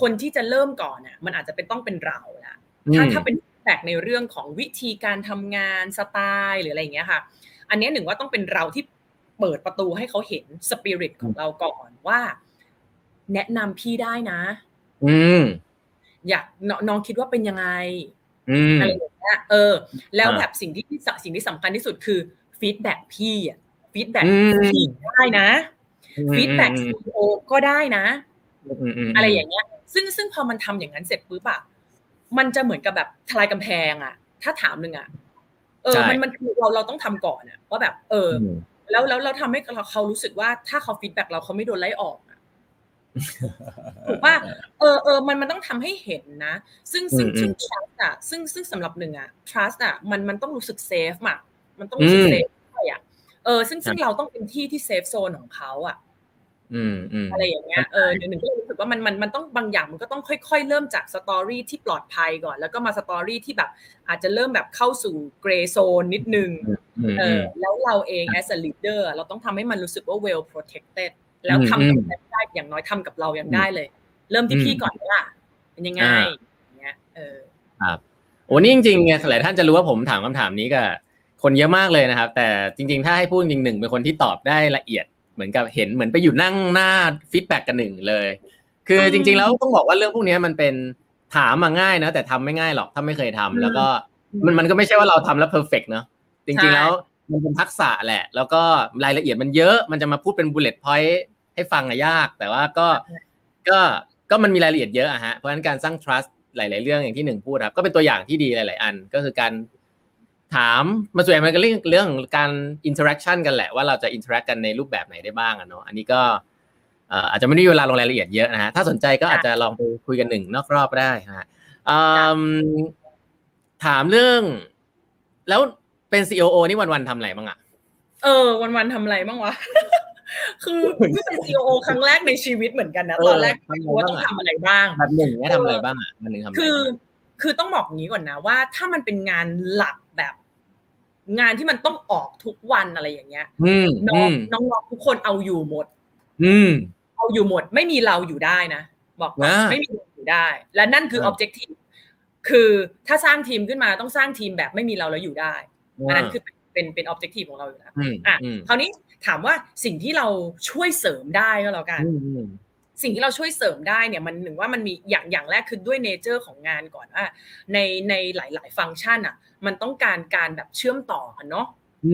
คนที่จะเริ่มก่อนอะ มันอาจจะเป็นต้องเป็นเราละถ้าถ้าเป็นแบกในเรื่องของวิธีการทำงานสไตล์หรืออะไรอย่างเงี้ยค่ะ อันนี้หนึ่งว่าต้องเป็นเราที่เปิดประตูให้เขาเห็นสปิริตของเราก่อนว่า แนะนำพี่ได้นะ อืมอยากน้องคิดว่าเป็นยังไงอืมอะไรอย่างเงี้ยเออ แล้วแบบสิ่งที่สิ่งที่สำคัญที่สุดคือฟีดแบ็พี่อะfeedback พี่ได้นะ feedback CEO ก็ได้นะอะไรอย่างเงี้ย ซึ่งซึ่งพอมันทำอย่างนั้นเสร็จปุ๊บอะมันจะเหมือนกับแบบทลายกำแพงอะถ้าถามหนึ่งอะเออมันมันคือเราเราต้องทำก่อนอะว่าแบบ เออ แล้วแล้วเราทำให้เราเขารู้สึกว่าถ้าเขา feedback เราเขาไม่โดนไล่ออก ถูกป่ะเออเออมันมันต้องทำให้เห็นนะ ซึ่งซึ่งซึ่ง trust อะซึ่งซึ่งสำหรับหนึ่งอะ trust อะมันมันต้องรู้สึก safe อะมันต้องรู้สึก safe ด้วยอะเออซึ่งซึ่งเราต้องเป็นที่ที่ safe zone ของเขาอะอะไรอย่างเงี้ยเออหนึ่งก็รู้สึกว่ามันมันมันต้องบางอย่างมันก็ต้องค่อย ๆ เริ่มจาก story ที่ปลอดภัยก่อน แล้วก็มา story ที่แบบ อาจจะเริ่มแบบเข้าสู่ grey zone นิดนึงเออแล้วเราเอง as a leader เราต้องทำให้มันรู้สึกว่า well protected แล้วทำกับได้อย่างน้อยทำกับเรายังได้เลย เริ่มที่พี่ก่อนว่าเป็นยังไงเงี้ยเออครับโอ้นี่จริงๆเนี่ยหลายท่านจะรู้ว่าผมถามคำถามนี้กับคนเยอะมากเลยนะครับ แต่จริง ๆ ถ้าให้พูดจริงหนึ่งเป็นคนที่ตอบได้ละเอียดเหมือนกับเห็นเหมือนไปอยู่นั่งหน้า feedback กันหนึ่งเลย คือจริง ๆ แล้วต้องบอกว่าเรื่องพวกนี้มันเป็นถามมาง่ายนะแต่ทำไม่ง่ายหรอกถ้าไม่เคยทำแล้วก็มันมันก็ไม่ใช่ว่าเราทำแล้ว perfect เนาะจริง ๆ แล้วมันเป็นทักษะแหละ แล้วก็รายละเอียดมันเยอะมันจะมาพูดเป็น bullet point ให้ฟังอะยาก แต่ว่าก็ก็ก็มันมีรายละเอียดเยอะอะฮะเพราะฉะนั้นการสร้าง trust หลาย ๆ เรื่องอย่างที่หนึ่งพูดครับ ก็เป็นตัวอย่างที่ดีหลาย ๆ อัน ก็คือการถามมาส่วนใหญ่มันก็เรื่องเรื่องการ interaction กันแหละว่าเราจะ interact กันในรูปแบบไหนได้บ้างอะเนาะอันนี้ก็อาจจะไม่ได้เวลาลงรายละเอียดเยอะนะฮะถ้าสนใจก็อาจจะลองไปคุยกันหนึ่งนอกรอบได้ฮะถามเรื่อง แล้วเป็น COO นี่วันๆทำอะไรบ้างอะเออ วันๆทำอะไรบ้างวะ คือเป็น COO ครั้งแรกในชีวิตเหมือนกันนะตอนแรกไม่รู้ว่าต้องทำอะไรบ้างแบบหนึ่งเนี่ยทำอะไรบ้างอะมันหนึ่งทำคือ คือต้องบอกงี้ก่อนนะว่า ถ้ามันเป็นงานหลักแบบ งานที่มันต้องออกทุกวันอะไรอย่างเงี้ยน้องน้องทุกคนเอาอยู่หมด อืม เอาอยู่หมด ไม่มีเราอยู่ได้นะบอกไม่มีเราอยู่ได้ และนั่นคือ objective คือถ้าสร้างทีมขึ้นมาต้องสร้างทีมแบบไม่มีเราแล้วอยู่ได้อันนั้นคือเป็นเป็น objective ของเราอยู่แล้วอะคราวนี้ ถามว่าสิ่งที่เราช่วยเสริมได้ก็แล้วกันสิ่งที่เราช่วยเสริมได้เนี่ยมันหนึ่งว่ามันมีอย่างอย่างแรกคือด้วย nature ของงานก่อนว่าในในหลาย ๆ ฟังก์ชันอะ มันต้องการการแบบเชื่อมต่อกันเนาะ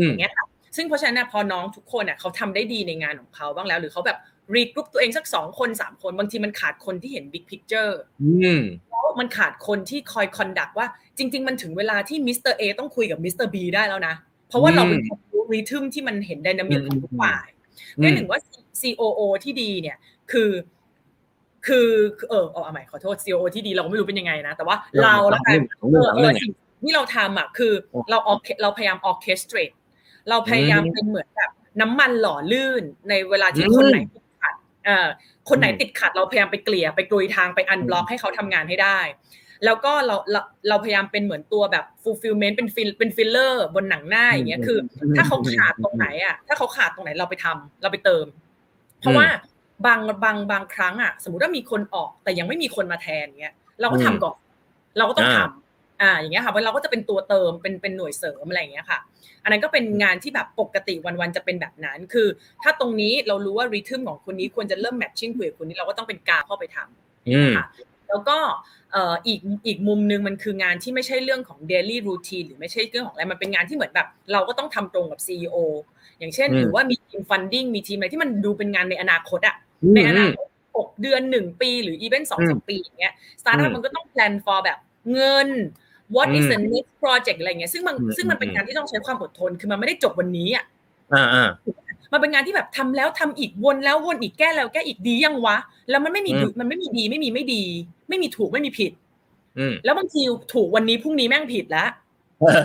อย่างเงี้ยค่ะซึ่งเพราะฉะนั้นพอน้องทุกคนอะเขาทำได้ดีในงานของเขาบ้างแล้ว หรือเขาแบบ regroup ตัวเองสักสองคนสามคนบางทีมันขาดคนที่เห็น big picture แล้วมันขาดคนที่คอย conduct ว่าจริง ๆ มันถึงเวลาที่มิสเตอร์เอต้องคุยกับมิสเตอร์บีได้แล้วนะ เพราะว่าเราเป็นคนรู้ rhythm ที่มันเห็น dynamic ของทุกฝ่ายเรื่องหนึ่งว่า COO ที่ดีเนี่ยคือคือเออเอาใหม่ขอโทษ COO ที่ดีเราไม่รู้เป็นยังไงนะ แต่ว่าเราแล้วกันเออเออสิ่งที่เราทำอะคือเราออเราพยายาม orchestrate เราพยายามเป็นเหมือนแบบน้ำมันหล่อลื่นในเวลาที่คนไหนติดขัดเอ่อคนไหนติดขัดเราพยายามไปเกลี่ยไปกลุยทางไป unblock ให้เขาทำงานให้ได้ แล้วก็เราเราเราพยายามเป็นเหมือนตัวแบบ fulfillment เป็น fill เป็นฟิลเลอร์บนหนังหน้าอย่างเงี้ยคือ ถ้าเขาขาดตรงไหนอะถ้าเขาขาดตรงไหนเราไปทำเราไปเติม เพราะว่าบางบางบางครั้งอะ สมมติว่ามีคนออกแต่ยังไม่มีคนมาแทนเงี้ยเราก็ทำก่อนเราก็ต้องทำอ่าอย่างเงี้ยค่ะเพราะเราก็จะเป็นตัวเติมเป็นเป็นหน่วยเสริมอะไรอย่างเงี้ยค่ะ อันนั้นก็เป็นงานที่แบบปกติวันๆจะเป็นแบบนั้น คือ ถ้าตรงนี้เรารู้ว่า rhythm ของคนนี้ควรจะเริ่ม matching คุยกับคนนี้เราก็ต้องเป็นกาวเข้าไปทำค่ะ แล้วก็อีกอีกมุมนึงมันคืองานที่ไม่ใช่เรื่องของ daily routine หรือไม่ใช่เรื่องของอะไรมันเป็นงานที่เหมือนแบบ เราก็ต้องทำตรงกับ CEO อย่างเช่น หรือว่ามีทีม funding มีทีมอะไรที่มันดูเป็นงานในอนาคตอะในอนาคตหกเดือนหนึ่งปี หรืออีเวนต์สองสามปีอย่างเงี้ยสตาร์ทอัพมันก็ต้อง plan for แบบเงิน what is the next project อะไรเงี้ยซึ่งมันซึ่งมันเป็นงานที่ต้องใช้ความอดทน คือมันไม่ได้จบวันนี้อะ มันเป็นงานที่แบบทำแล้วทำอีกวนแล้ววนอีกแก้แล้วแก้อีกดียังวะ แล้วมันไม่มีมันไม่มีดีไม่มีไม่ดี ไม่มีถูกไม่มีผิดแล้วบางทีถูกวันนี้พรุ่งนี้แม่งผิดแล้ว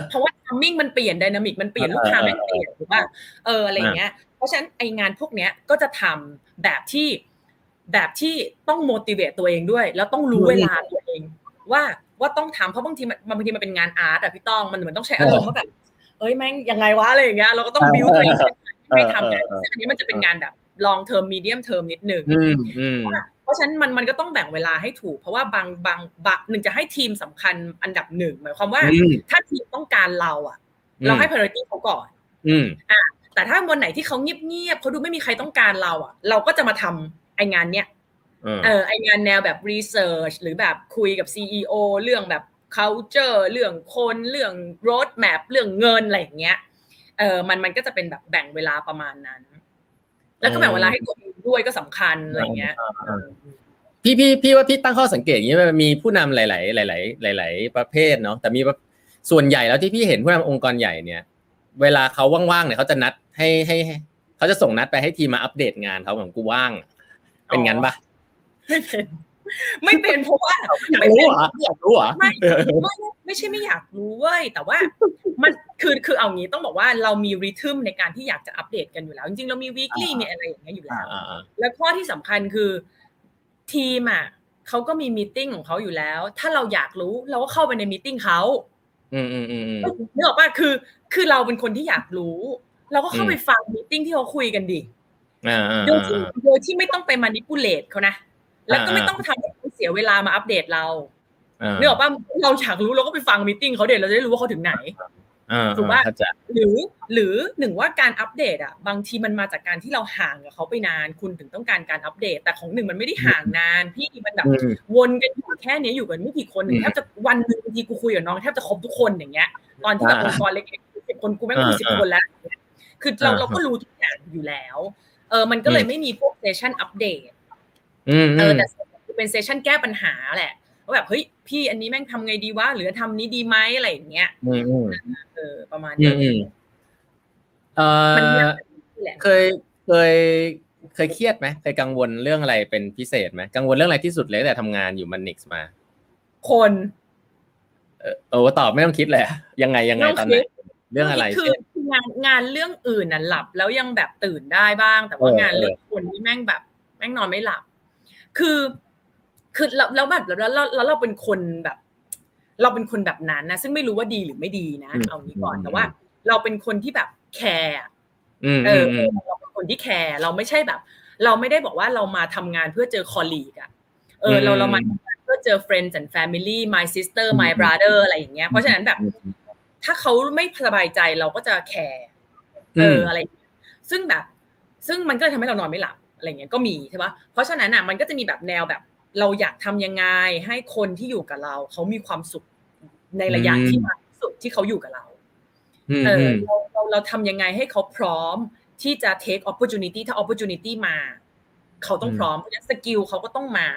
เพราะว่าทัมมิ่งมันเปลี่ยนดินามิกมันเปลี่ยนลูกค้าแม่งเปลี่ยนถูกป่ะเอออะไรเงี้ย เพราะฉะนั้นไองานพวกเนี้ยก็จะทำแบบที่แบบที่ต้อง motivate ตัวเองด้วย แล้วต้องรู้เวลาตัวเอง ว่าว่าต้องทำเพราะบางทีมันบางทีมันเป็นงานอาร์ตอะพี่ต้องมันเหมือนต้องใช้อารมณ์ว่าแบบเอ้ยแม่งยังไงวะอะไรอย่างเงี้ยเราก็ต้องบิวตัวเอง ไม่ทำอันนี้มันจะเป็นงานแบบ long term medium term นิดนึงเพราะฉะนั้นมันมันก็ต้องแบ่งเวลาให้ถูก เพราะว่าบางบางบางหนึ่งจะให้ทีมสำคัญอันดับหนึ่งหมายความว่า ถ้าทีมต้องการเราอะ เราให้ priority เขาก่อนอ่าแต่ถ้าวันไหนที่เขาเงียบๆเขาดูไม่มีใครต้องการเราอะ เราก็จะมาทำไองานเนี้ยเออไองานแนวแบบ research หรือแบบคุยกับ CEO เรื่องแบบ culture เรื่องคนเรื่อง road map เรื่องเงินอะไรอย่างเงี้ย เออมันมันก็จะเป็นแบบแบ่งเวลาประมาณนั้น แล้วก็แบ่งเวลาให้ตัวเองด้วยก็สำคัญอะไรเงี้ยพี่พี่พี่ว่าพี่ตั้งข้อสังเกตอย่างนี้มันมีผู้นำหลาย ๆ หลาย ๆ หลาย ๆ ประเภทเนาะแต่มีส่วนใหญ่แล้วที่พี่เห็นผู้นำองค์กรใหญ่เนี่ย เวลาเขาว่างๆเนี่ยเขาจะนัดให้ให้เขาจะส่งนัดไปให้ทีมมาอัปเดตงานเขาเหมือนกูว่าง เป็นงั้นปะไม่เป็นไม่เป็นเพราะว่าอยากรู้เหรออยากรู้เหรอไม่ไม่ไม่ใช่ไม่อยากรู้เว้ยแต่ว่ามัน คือคือเอางี้ต้องบอกว่าเรามี rhythm ในการที่อยากจะอัปเดตกันอยู่แล้ว จริงๆ เรามี weekly มีอะไรอย่างเงี้ยอยู่แล้ว แล้วข้อที่สำคัญคือทีมอะเขาก็มี meeting ของเขาอยู่แล้ว ถ้าเราอยากรู้เราก็เข้าไปใน meeting เขาอืมอืมอืมนึกออกป่ะคือ คือเราเป็นคนที่อยากรู้ เราก็เข้าไปฟัง meeting ที่เขาคุยกันดิโดยที่โดยที่ไม่ต้องไปมานิปูเลตเขานะ แล้วก็ไม่ต้องทำให้เสียเวลามาอัปเดตเราเนื่องว่าเราอยากรู้เราก็ไปฟังมิ팅เขาเด็ดเราจะได้รู้ว่าเขาถึงไหน ถูกป่ะหรือหรือหนึ่งว่าการอัปเดตอะบางทีมันมาจากการที่เราห่างกับเขาไปนาน คุณถึงต้องการการอัปเดต แต่ของหนึ่งมันไม่ได้ห่างนานพี่มันแบบวนกันอยู่แค่นี้อยู่กันไม่กี่คนแทบจะวันหนึ่งบางทีกูคุยกับน้องแทบจะครบทุกคนอย่างเงี้ย ตอนที่แบบองค์กรเล็กๆสิบคนกูไม่คุยสิบคนแล้ว คือเราเราก็รู้ทุกอย่างอยู่แล้วเออมันก็เลยไม่มีพวก session update เออแต่เป็น session แก้ปัญหาแหละว่าแบบเฮ้ย พี่อันนี้แม่งทำไงดีวะหรือทำนี้ดีไหมอะไรอย่างเงี้ยเออประมาณนี้เออเคยเคยเคยเครียดไหมเคยกังวลเรื่องอะไรเป็นพิเศษไหมกังวลเรื่องอะไรที่สุดเลยแต่ทำงานอยู่ MONIX มา คนเออตอบไม่ต้องคิดเลยยังไงยังไงตอนนั้นเรื่องอะไรคืองานงานเรื่องอื่นน่ะหลับ แล้วยังแบบตื่นได้บ้าง แต่ว่างานเรื่องคนที่แม่งแบบ แม่งนอนไม่หลับ คือ คือแล้วแบบแล้วเราแล้วเราเป็นคนแบบ เราเป็นคนแบบนั้นนะซึ่งไม่รู้ว่าดีหรือไม่ดีนะ เอางี้ก่อนแต่ว่า เราเป็นคนที่แบบแคร์เออเราเป็นคนที่แคร์เราไม่ใช่แบบ เราไม่ได้บอกว่าเรามาทำงานเพื่อเจอคอลลีกอะเออเราเรามาทำงานเพื่อเจอ friends and family my sister my brother อะไรอย่างเงี้ยเพราะฉะนั้นแบบ ถ้าเขาไม่สบายใจเราก็จะแคร์เอออะไร ซึ่งแบบ ซึ่งมันก็ทำให้เรานอนไม่หลับอะไรเงี้ยก็มีใช่ปะเพราะฉะนั้นอะมันก็จะมีแบบแนวแบบ เราอยากทำยังไงให้คนที่อยู่กับเราเขามีความสุขในระยะที่มากสุดที่เขาอยู่กับเราเออเราเราทำยังไงให้เขาพร้อมที่จะ take opportunity ถ้า opportunity มา เขาต้องพร้อมเพราะฉะนั้น skill เขาก็ต้องมา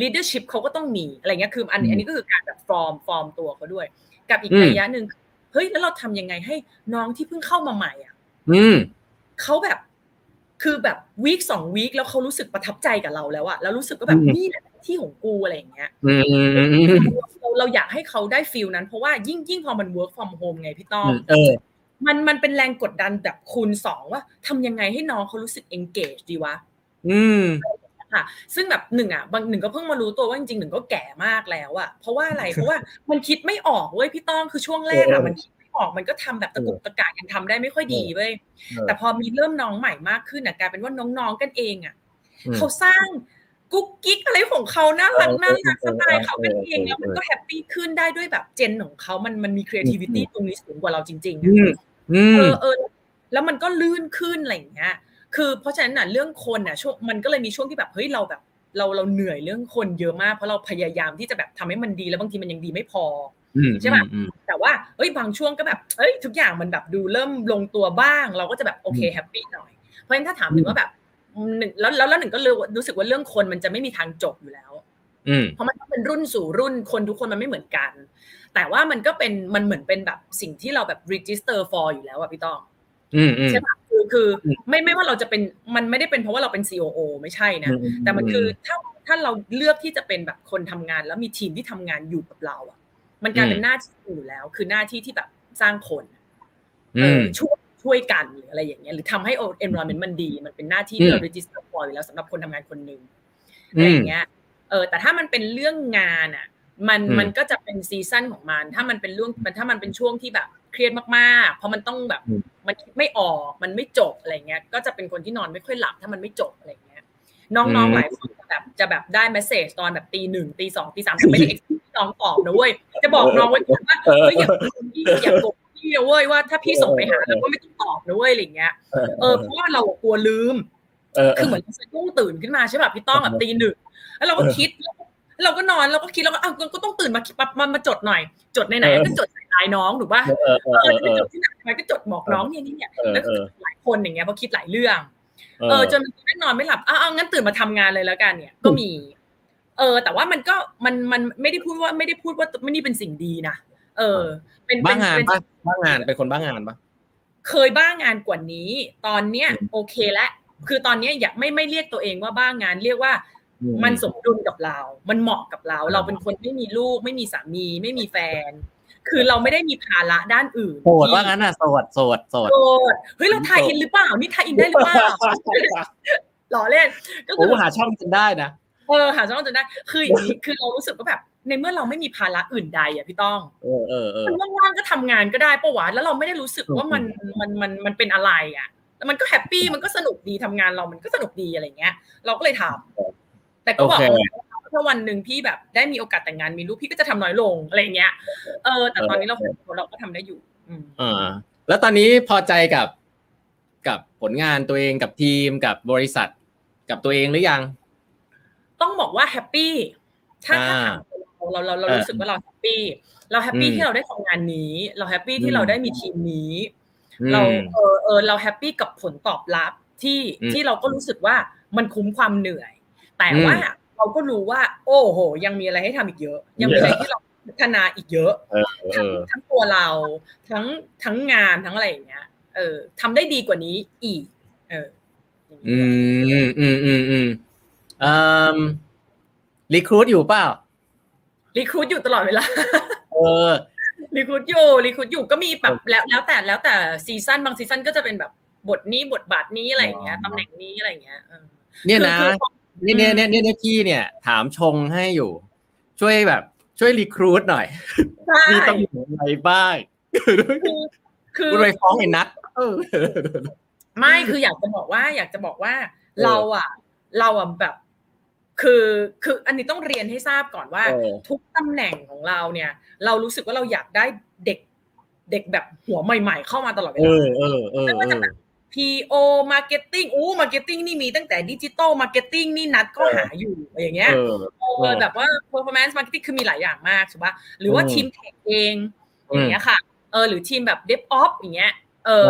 leadership เขาก็ต้องมีอะไรเงี้ยคืออันอันนี้ก็คือการแบบ form form ตัวเขาด้วย กับอีกระยะหนึ่งเฮ้ยแล้วเราทำยังไงให้น้องที่เพิ่งเข้ามาใหม่อะเขาแบบ คือแบบ week สอง week แล้วเขารู้สึกประทับใจกับเราแล้วอะแล้วรู้สึกก็แบบนี่แหละที่ของกูอะไรอย่างเงี้ยเราเราอยากให้เขาได้ feel นั้น เพราะว่ายิ่งยิ่งพอมัน work from home ไงพี่ต้อมมันมันเป็นแรงกดดันแบบคูณสองว่าทำยังไงให้น้องเขารู้สึก engage ดีวะ อืมค่ะ ซึ่งแบบหนึ่งอะบางหนึ่งก็เพิ่งมารู้ตัวว่าจริงๆหนึ่งก็แก่มากแล้วอะเพราะว่าอะไรเพราะว่ามันคิดไม่ออกเว้ยพี่ต้องคือช่วงแรกอะมันคิด ออกมันก็ทำแบบตะกุกตะกายังทำได้ไม่ค่อยดีเว้ยแต่พอมีเริ่มน้องใหม่มากขึ้นอะกลายเป็นว่าน้องๆกันเองอะเขาสร้างกุ๊กกิ๊กอะไรของเขาน่ารักน่ารักสไตล์เขาเป็นเองแล้วมันก็แฮปปี้ขึ้นได้ด้วยแบบเจนของเขามันมันมี creativity ตรงนี้สูงกว่าเราจริงๆเออเออแล้วมันก็ลื่นขึ้นอะไรอย่างเงี้ย คือเพราะฉะนั้นน่ะเรื่องคนน่ะช่วงมันก็เลยมีช่วงที่แบบเฮ้ยเราแบบเราเราเหนื่อยเรื่องคนเยอะมากเพราะเราพยายามที่จะแบบทำให้มันดีแล้วบางทีมันยังดีไม่พอ ใช่ป่ะแต่ว่าเอ้ยบางช่วงก็แบบเอ้ยทุกอย่างมันแบบดูเริ่มลงตัวบ้าง เราก็จะแบบโอเคแฮปปี้หน่อย เพราะฉะนั้นถ้าถามถึงว่าแบบหนึ่งแล้วแล้วหนึ่งก็เลยรู้สึกว่าเรื่องคนมันจะไม่มีทางจบอยู่แล้วเพราะมันต้องเป็นรุ่นสู่รุ่นคนทุกคนมันไม่เหมือนกัน แต่ว่ามันก็เป็นมันเหมือนเป็นแบบสิ่งที่เราแบบ register for อยู่แล้วอะพี่ต้องใช่ปะคือคือไม่ไม่ว่าเราจะเป็นมันไม่ได้เป็นเพราะว่าเราเป็น COO ไม่ใช่นะ แต่มันคือถ้าถ้าเราเลือกที่จะเป็นแบบคนทำงานแล้วมีทีมที่ทำงานอยู่กับเราอะ มันกลายเป็นหน้าที่อยู่แล้ว คือหน้าที่ที่แบบสร้างคนเออช่วยช่วยกันหรืออะไรอย่างเงี้ยหรือทำให้ environment มันดี มันเป็นหน้าที่ที่เรา register for อยู่แล้วสำหรับคนทำงานคนหนึ่งอะไรอย่างเงี้ยเออแต่ถ้ามันเป็นเรื่องงานอะ มันมันก็จะเป็น season ของมัน ถ้ามันเป็นเรื่องมันถ้ามันเป็นช่วงที่แบบเครียดมากๆ เพราะมันต้องแบบมันไม่ออกมันไม่จบอะไรเงี้ยก็จะเป็นคนที่นอนไม่ค่อยหลับถ้ามันไม่จบอะไรเงี้ย น้องๆหลายคนแบบจะแบบได้ message ตอนแบบตีหนึ่งตีสองตีสามไม่ได้เอ็กซ์น้องตอบนะเว้ยจะบอกน้องไว้ก่อนว่าเฮ้ยอย่าพี่อย่าโกรธพี่นะเว้ยว่าถ้าพี่ส่งไปหาแล้วก็ไม่ต้องตอบนะเว้ยอะไรเงี้ยเออเพราะว่าเรากลัวลืมคือเหมือนสะดุ้งตื่นขึ้นมาใช่ป่ะพี่ต้องแบบตีหนึ่งแล้วเราก็คิดเราก็นอนเราก็คิดเราก็อ้าวก็ต้องตื่นมามามาจดหน่อย จดในไหนก็จดใส่ลายน้องหรือว่าเออจะจดที่ไหนก็จดบอกน้องเนี่ยนี่เนี่ยแล้วหลายคนอย่างเงี้ยเพราะคิดหลายเรื่อง เออจนไม่นอนไม่หลับอ้าวงั้นตื่นมาทำงานเลยแล้วกันเนี่ย ก็มี เออ แต่ว่ามันก็มันมันไม่ได้พูดว่าไม่ได้พูดว่าไม่นี่เป็นสิ่งดีนะเออ เป็นบ้างานปะบ้างานเป็นคนบ้างานปะเคยบ้างานกว่านี้ ตอนเนี้ย โอเคแล้วคือตอนนี้อยากไม่ไม่เรียกตัวเองว่าบ้างานเรียกว่ามันสมดุลกับเรา มันเหมาะกับเรา เราเป็นคนไม่มีลูก ไม่มีสามี ไม่มีแฟน คือเราไม่ได้มีภาระด้านอื่นโสดว่างั้นอะโสดโสดโสดโสดเฮ้ยเราทายอินหรือเปล่านี่ทายอินได้หรือเปล่าหล่อเล่นก็คือหาช่องจนได้นะเออหาช่องจนได้ คืออย่างนี้คือเรารู้สึกว่าแบบในเมื่อเราไม่มีภาระอื่นใดอะพี่ต้องเออเออเออมันว่างๆก็ทำงานก็ได้ปะวะแล้วเราไม่ได้รู้สึกว่ามันมันมันมันเป็นอะไรอะแล้วมันก็แฮปปี้มันก็สนุกดีทำงานเรามันก็สนุกดีอะไรเงี้ย เราก็เลยทำแต่ก็บอก ถ้าวันหนึ่งพี่แบบได้มีโอกาสแต่งงานมีลูกพี่ก็จะทำน้อยลงอะไรเงี้ย เออ แต่ตอนนี้เราเราก็ทำได้อยู่อ่าแล้วตอนนี้พอใจกับกับผลงานตัวเองกับทีมกับบริษัทกับตัวเองหรือยัง ต้องบอกว่า happy ถ้าถ้าถามเราเราเรารู้สึกว่าเรา happy เรา happy ที่เราได้ทำงานนี้ เรา happy ที่เราได้มีทีมนี้ เราเออเออเรา happy กับผลตอบรับที่ที่เราก็รู้สึกว่ามันคุ้มความเหนื่อย แต่ว่า เราก็รู้ว่า โอ้โห ยังมีอะไรให้ทำอีกเยอะ ยังมีอะไรที่เราพัฒนาอีกเยอะทั้งทั้งตัวเราทั้งทั้งงานทั้งอะไรอย่างเงี้ย เออทำได้ดีกว่านี้อีก เออ อืมอืมอืมอืมอืม recruit อยู่เปล่า recruit อยู่ตลอดเวลาเออ recruit อยู่ recruit อยู่ก็มีแบบแล้วแล้วแต่แล้วแต่ season บาง season ก็จะเป็นแบบบทนี้บทบาทนี้อะไรอย่างเงี้ยตำแหน่งนี้อะไรอย่างเงี้ยเนี่ยนะ นี่เนี่ยเนี่ยเนี่ยพี่เนี่ย ถามชงให้อยู่ ช่วยแบบ ช่วย recruit หน่อย มีตำแหน่งอะไรบ้าง คือไปฟ้องไอ้นัทไม่คืออยากจะบอกว่า อยากจะบอกว่า เราอะ เราอะแบบ คือคืออันนี้ต้องเรียนให้ทราบก่อนว่า ทุกตำแหน่งของเราเนี่ย เรารู้สึกว่าเราอยากได้เด็กเด็กแบบหัวใหม่ ๆ เข้ามาตลอดเวลาไม่ว่าจะแบบ PO Marketing อู้ Marketing นี่มีตั้งแต่ digital marketing นี่นัทก็หาอยู่อย่างเงี้ยเออแบบว่า performance marketing คือมีหลายอย่างมากใช่ปะหรือว่าทีมเทคเองอย่างเงี้ยค่ะเออหรือทีมแบบ DevOps อย่างเงี้ยเออ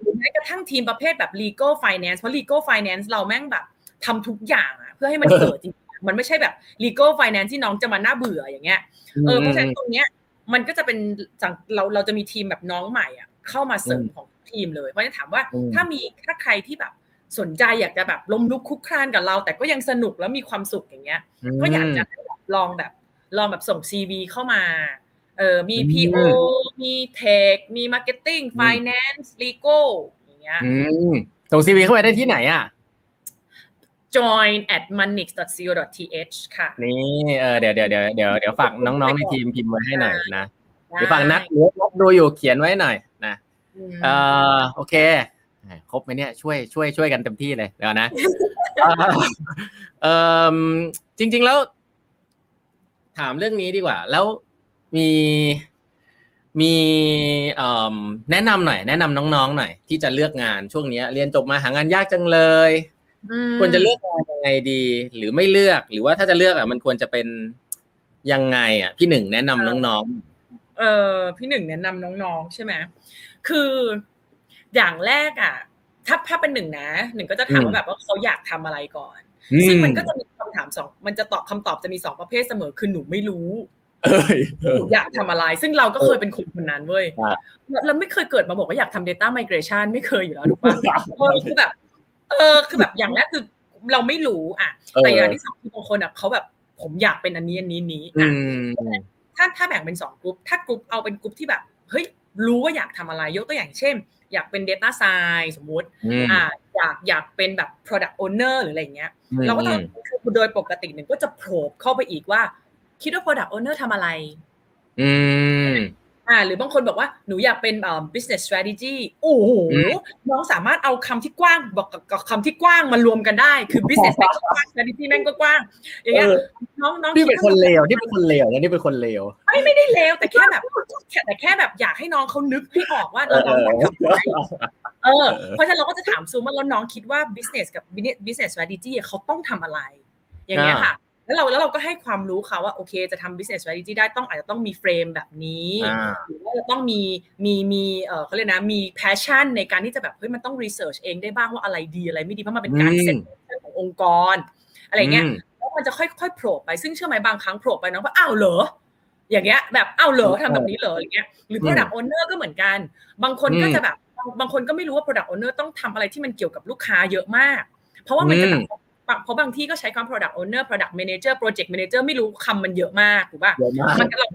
หรือแม้กระทั่งทีมประเภทแบบ legal finance เพราะ legal finance เราแม่งแบบทำทุกอย่างอะเพื่อให้มันเกิดจริงมันไม่ใช่แบบ legal finance ที่น้องจะมาหน้าเบื่ออย่างเงี้ยเออเพราะฉะนั้นตรงเนี้ยมันก็จะเป็นเราเราจะมีทีมแบบน้องใหม่อะเข้ามาเสริมของ ทีมเลยเพราะฉะนั้นถามว่าถ้ามีถ้าใครที่แบบสนใจอยากจะแบบล้มลุกคลุกคลานกับเรา แต่ก็ยังสนุกแล้วมีความสุขอย่างเงี้ย ก็อยากจะลองแบบลองแบบส่ง CV เข้ามาเออมี PO มี tech มี marketing finance legal อย่างเงี้ยส่ง CV เข้าไปได้ที่ไหนอะ join at monix.co.th ค่ะ นี่เออเดี๋ยวเดี๋ยวเดี๋ยวเดี๋ยวเดี๋ยวฝากน้องๆในทีมพิมพ์ไว้ให้หน่อยนะเดี๋ยวฝากนัทนัทดูอยู่เขียนไว้หน่อยนะ เออโอเคครบไหมเนี่ยช่วยช่วยช่วยกันเต็มที่เลยเดี๋ยวนะเออจริง ๆแล้ว ถามเรื่องนี้ดีกว่า แล้วมีมีแนะนำหน่อย แนะนำน้องๆหน่อย ที่จะเลือกงานช่วงนี้เรียนจบมาหางานยากจังเลยควรจะเลือกงานยังไงดี หรือไม่เลือก หรือว่าถ้าจะเลือกอะมันควรจะเป็นยังไง อะ พี่หนึ่งแนะนำน้องๆเออพี่หนึ่งแนะนำน้องๆใช่ไหม คืออย่างแรกอะ ถ้าถ้าเป็นหนึ่งนะหนึ่งก็จะถามว่าแบบว่าเขาอยากทำอะไรก่อน ซึ่งมันก็จะมีคำถามสองมันจะตอบคำตอบจะมีสองประเภทเสมอคือหนูไม่รู้เอ้ยอยากทำอะไร ซึ่งเราก็เคยเป็นคนคนนั้นเว้ยอะเราไม่เคยเกิดมาบอกว่าอยากทำ data migration ไม่เคยอยู่แล้วถูกปะเออคือแบบ เออคือแบบอย่างแรกคือเราไม่รู้อะแต่อย่างที่สองคือบางคนอะเขาแบบผมอยากเป็นอันนี้อันนี้นี้อือะมถ้าถ้าแบ่งเป็นสองกลุ่มถ้ากลุ่มเอาเป็นกลุ่มที่แบบ เฮ้ย รู้ว่าอยากทำอะไรยกตัวอย่างเช่น อยากเป็น data science สมมุติอืมอ่าอยากอยากเป็นแบบ product owner หรืออะไรอย่างเงี้ยเราก็ต้องคือโดยปกติหนึ่งก็จะโผล่เข้าไปอีกว่า คิดว่า product owner ทำอะไร อืม อ่าหรือบางคนบอกว่าหนูอยากเป็นเอ่อ business strategy โอ้โหอืมน้องสามารถเอาคำที่กว้างบอกกับกับคำที่กว้างมารวมกันได้ คือ business แม่งก็กว้าง strategy แม่งก็กว้าง อย่างเงี้ยเออน้องน้องนี่เป็นดคนว่าเลวนี่เป็นคนเลวนะนี่เป็นคนเลวไม่ไม่ได้เลวแต่แค่แบบแค่แต่แค่แบบอยากให้น้องเขานึกให้ออกว่าเอเราอเราอยากทำอะไรเออเออเพราะฉะนั้นเราก็จะถามซูมว่าแล้วน้องคิดว่า business กับ business strategy เขาต้องทำอะไร อย่างเงี้ยค่ะ แล้วเราแล้วเราก็ให้ความรู้เขาว่าโอเคจะทำ business strategy ได้ต้องอาจจะต้องมีเฟรมแบบนี้อ่าหรือว่าจะต้องมีมีมีเออเขาเรียกนะมี passion ในการที่จะแบบเฮ้ยมันต้อง research เองได้บ้างว่าอะไรดีอะไรไม่ดีเพราะมันเป็นการอืมเซ็ตขององค์กร อะไรเงี้ยมแล้วมันจะค่อยๆโผล่ไปซึ่งเชื่อไหมบางครั้งโผล่ไปน้องว่าอ้าวเหรออย่างเงี้ยแบบอ้าวเหรอทำแบบนี้เหรออะไรเงี้ยหรืออืม product owner ก็เหมือนกัน บางคนก็อืมจะแบบบางบางคนก็ไม่รู้ว่า product owner ต้องทำอะไรที่มันเกี่ยวกับลูกค้าเยอะมาก เพราะว่ามันจะแบบบาง เพราะบางที่ก็ใช้คำ product owner product manager project manager ไม่รู้คำมันเยอะมากถูกป่ะเยอะมากมันก็เรา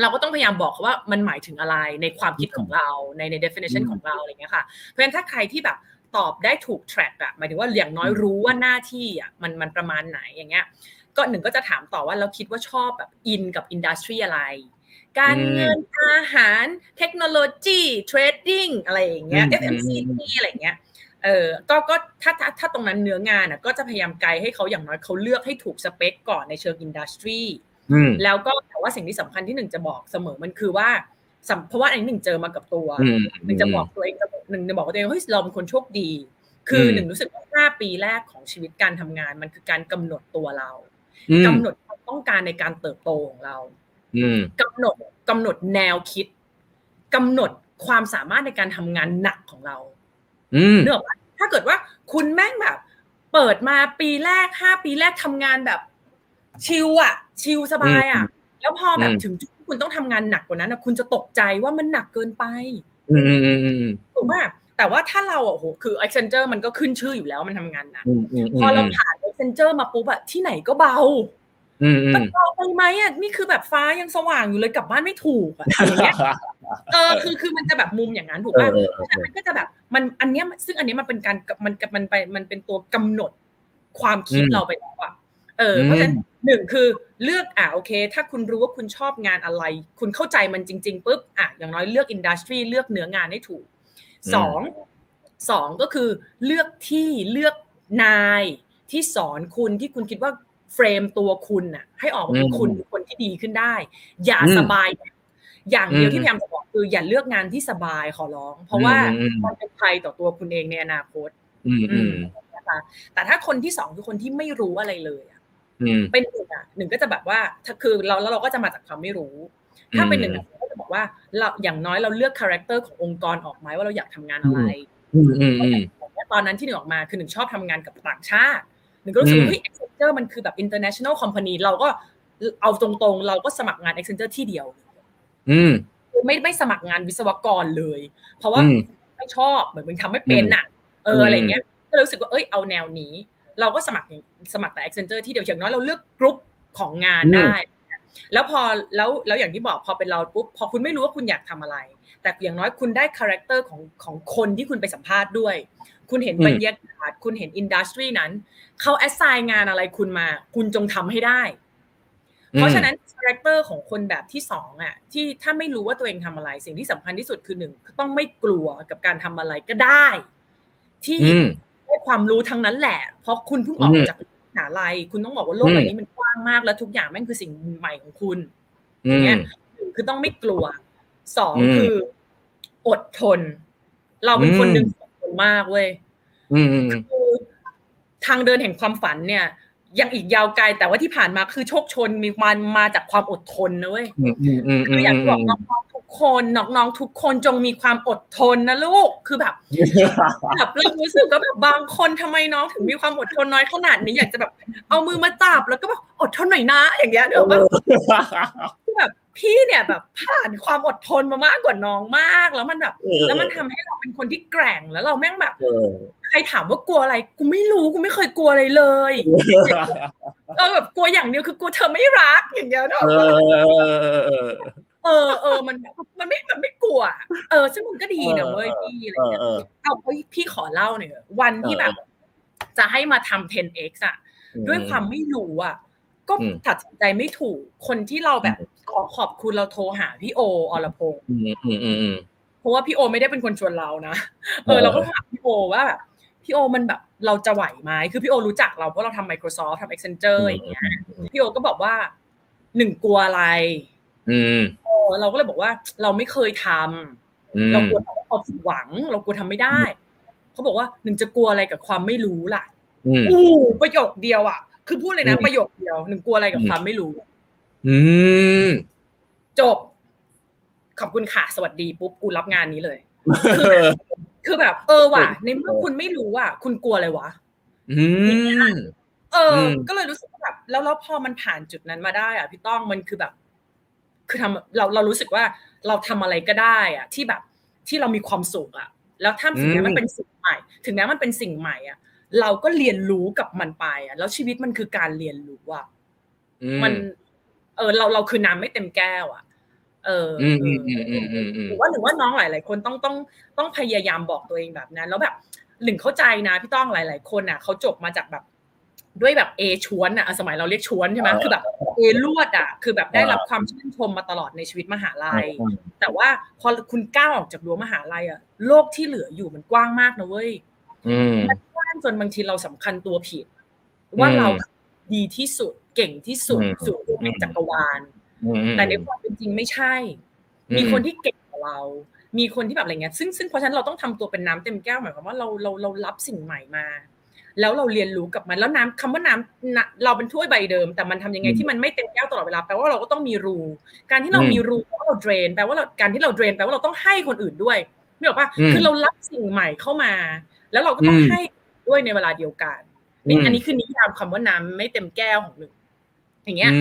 เราก็ต้องพยายามบอกเขาว่ามันหมายถึงอะไรในความคิดของเราในใน definition อืมของเราอะไรเงี้ยค่ะ เพราะฉะนั้นถ้าใครที่แบบตอบได้ถูก track อะหมายถึงว่าอย่างน้อยอืมรู้ว่าหน้าที่อะมันมันประมาณไหนอย่างเงี้ย ก็หนึ่งก็จะถามต่อว่าเราคิดว่าชอบแบบอินกับ industry อะไร การเงินอาหารเทคโนโลยี trading อะไรอย่างเงี้ยอืม FMCG อะไรอย่างเงี้ย เออก็ก็ถ้าถ้าถ้าตรงนั้นเนื้องานอะก็จะพยายามไกด์ให้เขาอย่างน้อยเขาเลือกให้ถูกสเปคก่อนในเชิง industryอืมแล้วก็แต่ว่าสิ่งที่สำคัญที่หนึ่งจะบอกเสมอมันคือว่าสำเพราะว่าอันนี้หนึ่งเจอมากับตัวอืมหนึ่งจะบอกตัวเองหนึ่งจะบอกกับตัวเองว่าเฮ้ยเราเป็นคนโชคดี คืออมหนึ่งรู้สึกว่าห้าปีแรกของชีวิตการทำงาน มันคือการกำหนดตัวเราอืมกำหนดความต้องการในการเติบโตของเราอืมกำหนดกำหนดแนวคิดกำหนดความสามารถในการทำงานหนักของเราอืม เนกอะปะถ้าเกิดว่าคุณแม่งแบบ เปิดมาปีแรกห้าปีแรกทำงานแบบ ชิลอะชิลสบายอะแล้วพอแบบอืมถึงจุดที่คุณต้องทำงานหนักกว่านั้นนะคุณจะตกใจว่ามันหนักเกินไปอืมอืมอืมอืมถูกไหมแต่ว่าถ้าเราอะโอ้โหคือ Accenture มันก็ขึ้นชื่ออยู่แล้วมันทำงานหนักอืมอืมพอเราผ่าน Accenture มาปุ๊บอะที่ไหนก็เบาอืมอืมันมเบาไปไหมอะนี่คือแบบฟ้ายังสว่างอยู่เลยกลับบ้านไม่ถูกอะอย่างเงี้ย เออคือคือมันจะแบบมุมอย่างนั้นถูกเอป่ะอเออเออมันก็จะแบบมันอันเนี้ยซึ่งอันเนี้ยมันเป็นการมันมันไปมันเป็นตัวกำหนดความคิดอืมเราไปแล้วอะเออเพราะฉะนั้นหนึ่งคือเลือกอะโอเค ถ้าคุณรู้ว่าคุณชอบงานอะไร คุณเข้าใจมันจริง ๆปุ๊บอะอย่างน้อยเลือกอินดัสทรีเลือกเนื้องานให้ถูกสองสองก็คือเลือกที่เลือกนายที่สอนคุณที่คุณคิดว่าเฟรมตัวคุณน่ะ ให้ออกมาเป็นคุณเป็นคนที่ดีขึ้นได้ อย่าสบาย อย่างเดียวที่พยายามจะบอกคืออย่าเลือกงานที่สบายขอร้อง เพราะว่าอืมมันเป็นภัยต่อตัวคุณเองในอนาคตอืมอืมนะคะแต่ถ้าคนที่สองคือคนที่ไม่รู้อะไรเลยอะอืมเป็นหนึ่งอะหนึ่งก็จะแบบว่าถ้าคือเราแล้วเราก็จะมาจากความไม่รู้ ถ้าเป็นหนึ่งอะก็จะบอกว่าเราอย่างน้อยเราเลือก character ขององค์กรออกไหมว่าเราอยากทำงานอะไรอืมอืมอืมตอนนั้นที่หนึ่งออกมาคือหนึ่งชอบทำงานกับต่างชาติหนึ่งก็รู้สึกอืว่ามเฮ้ย Accenture มันคือแบบ international company เราก็เอาตรงๆ เราก็สมัครงาน Accenture ที่เดียว อืมไม่ไม่สมัครงานวิศวกรเลย เพราะว่าอืมไม่ชอบเหมือนมึงทำไม่เป็นอะ เอออะไรเงี้ยก็เลยรู้สึกว่าเอ้ยเอาแนวนี้ เราก็สมัครสมัครแต่ Accenture ที่เดียวอย่างน้อยเราเลือกกรุ๊ปของงานได้ แล้วพอแล้วแล้วอย่างที่บอกพอเป็นเราปุ๊บพอคุณไม่รู้ว่าคุณอยากทำอะไร แต่อย่างน้อยคุณได้ character ของของคนที่คุณไปสัมภาษณ์ด้วย คุณเห็นอืมบรรยากาศคุณเห็น industry นั้นเขา assign งานอะไรคุณมา คุณจงทำให้ได้ เพราะฉะนั้น character ของคนแบบที่สองอะที่ถ้าไม่รู้ว่าตัวเองทำอะไรสิ่งที่สำคัญที่สุดคือหนึ่งต้องไม่กลัวกับการทำอะไรก็ได้ ที่อืมได้ความรู้ทั้งนั้นแหละ เพราะคุณเพิ่งออกอืมจากมหาลัยคุณต้องบอกว่าโลกอืมใบนี้มันกว้างมากแล้วทุกอย่างแม่งคือสิ่งใหม่ของคุณอืมอย่างเงี้ยหนึ่งคือต้องไม่กลัวสองอืมคือ อดทน เราเป็นคนอืมหนึ่งอดทนมากเว้ยอืมอืมคือทางเดินแห่งความฝันเนี่ย ยังอีกยาวไกลแต่ว่าที่ผ่านมาคือโชคชนมีมันมาจากความอดทนนะเว้ยอืมอืมอืมคืออย่างที่บอกน้องๆทุกคนน้องๆทุกคนจงมีความอดทนนะลูกคือแบบแบบเรารู้สึกก็แบบบางคนทำไมน้องถึงมีความอดทนน้อยขนาดนี้อยากจะแบบเอามือมาจับแล้วก็แบบอดทนหน่อยนะ อย่างเงี้ยเดี๋ยวแบบแบบ พี่เนี่ยแบบผ่านความอดทนมามากกว่าน้องมาก แล้วมันแบบแล้วมันทำให้เราเป็นคนที่แกร่งแล้วเราแม่งแบบใครถามว่ากลัวอะไรกูไม่รู้กูไม่เคยกลัวอะไรเลยเออแบบกลัวอย่างเดียวคือกลัวเธอไม่รักอย่างเงี้ยเนอะเออเออมันมันไม่มันไม่กลัว เออซึ่งมันก็ดีนะเว้ยพี่อะไรเงี้ยเอาพี่ขอเล่าหน่อยวันที่แบบ จะให้มาทำ 10x อะ ด้วยความไม่รู้อะ ก็ตัดสินใจไม่ถูกคนที่เราแบบขอขอบคุณเราโทรหาพี่โออรพงศ์เพราะว่าพี่โอไม่ได้เป็นคนชวนเรานะเออเราก็ถามพี่โอว่าแบบพี่โอมันแบบเราจะไหวไหมคือพี่โอรู้จักเราเพราะเราทำ Microsoft ทำ Accenture อย่างเงี้ยพี่โอก็บอกว่าหนึ่งกลัวอะไร อืมเราก็เลยบอกว่าเราไม่เคยทำเรากลัวเราผิดหวัง เรากลัวทำไม่ได้ เขาบอกว่าหนึ่งจะกลัวอะไรกับความไม่รู้ล่ะอู้ประโยคเดียวอะ คือพูดเลยนะประโยคเดียวหนึ่งกลัวอะไรกับความไม่รู้ อืมจบ ขอบคุณค่ะสวัสดีปุ๊บกูรับงานนี้เลย คือแบบ เออว่ะในเมื่อคุณไม่รู้อะคุณกลัวอะไรวะอืมเออ ก็เลยรู้สึกแบบแล้วแล้วพอมันผ่านจุดนั้นมาได้ อะพี่ต้องมันคือแบบ คือทำเราเรารู้สึกว่าเราทำอะไรก็ได้ อะ ที่แบบที่เรามีความสุขอะ แล้วถ้าถึงแม้มันเป็นสิ่งใหม่ ถึงแม้มันเป็นสิ่งใหม่อะ เราก็เรียนรู้กับมันไปอะแล้วชีวิตมันคือการเรียนรู้อะมันเออเราเราคือน้ำไม่เต็มแก้ว อะ เออหรือว่าหรือว่าน้องหลาย ๆ คนต้องต้องต้องพยายามบอกตัวเองแบบนั้น แล้วแบบหนึ่งเข้าใจนะพี่ต้องหลาย ๆ คนอะเขาจบมาจากแบบด้วยแบบเอชวนอะสมัยเราเรียกชวนใช่ไหมคือแบบเอลวดอะคือแบบได้รับความชื่นชมมาตลอดในชีวิตมหาลัย แต่ว่าพอคุณก้าวออกจากรั้วมหาลัยอะโลกที่เหลืออยู่มันกว้างมากนะเว้ยมั นกว้างจนบางทีเราสำคัญตัวผิด ว่าเราดีที่สุดเก่งที่สุดสุดในจักรวาล แต่ในความเป็นจริงไม่ใช่ มีคนที่เก่งกว่าเรา มีคนที่แบบอะไรเงี้ยซึ่งซึ่งเพราะฉะนั้นเราต้องทำตัวเป็นน้ำเต็มแก้วหมายความว่าเราเราเรารับสิ่งใหม่มา แล้วเราเรียนรู้กับมันแล้วน้ำคำว่าน้ำเราเป็นถ้วยใบเดิม แต่มันทำยังไงที่มันไม่เต็มแก้วตลอดเวลาแปลว่าเราก็ต้องมีรู การที่เรามีรูแปลว่าเราเดรนแปลว่าเราการที่เราเดรนแปลว่าเราต้องให้คนอื่นด้วยไม่บอกว่าคือเรารับสิ่งใหม่เข้ามา แล้วเราก็ต้องให้ ด้วยในเวลาเดียวกันนี่อันนี้คือนิยามคำว่าน้ำไม่เต็มแก้วของหนึ่งอย่างเงี้ย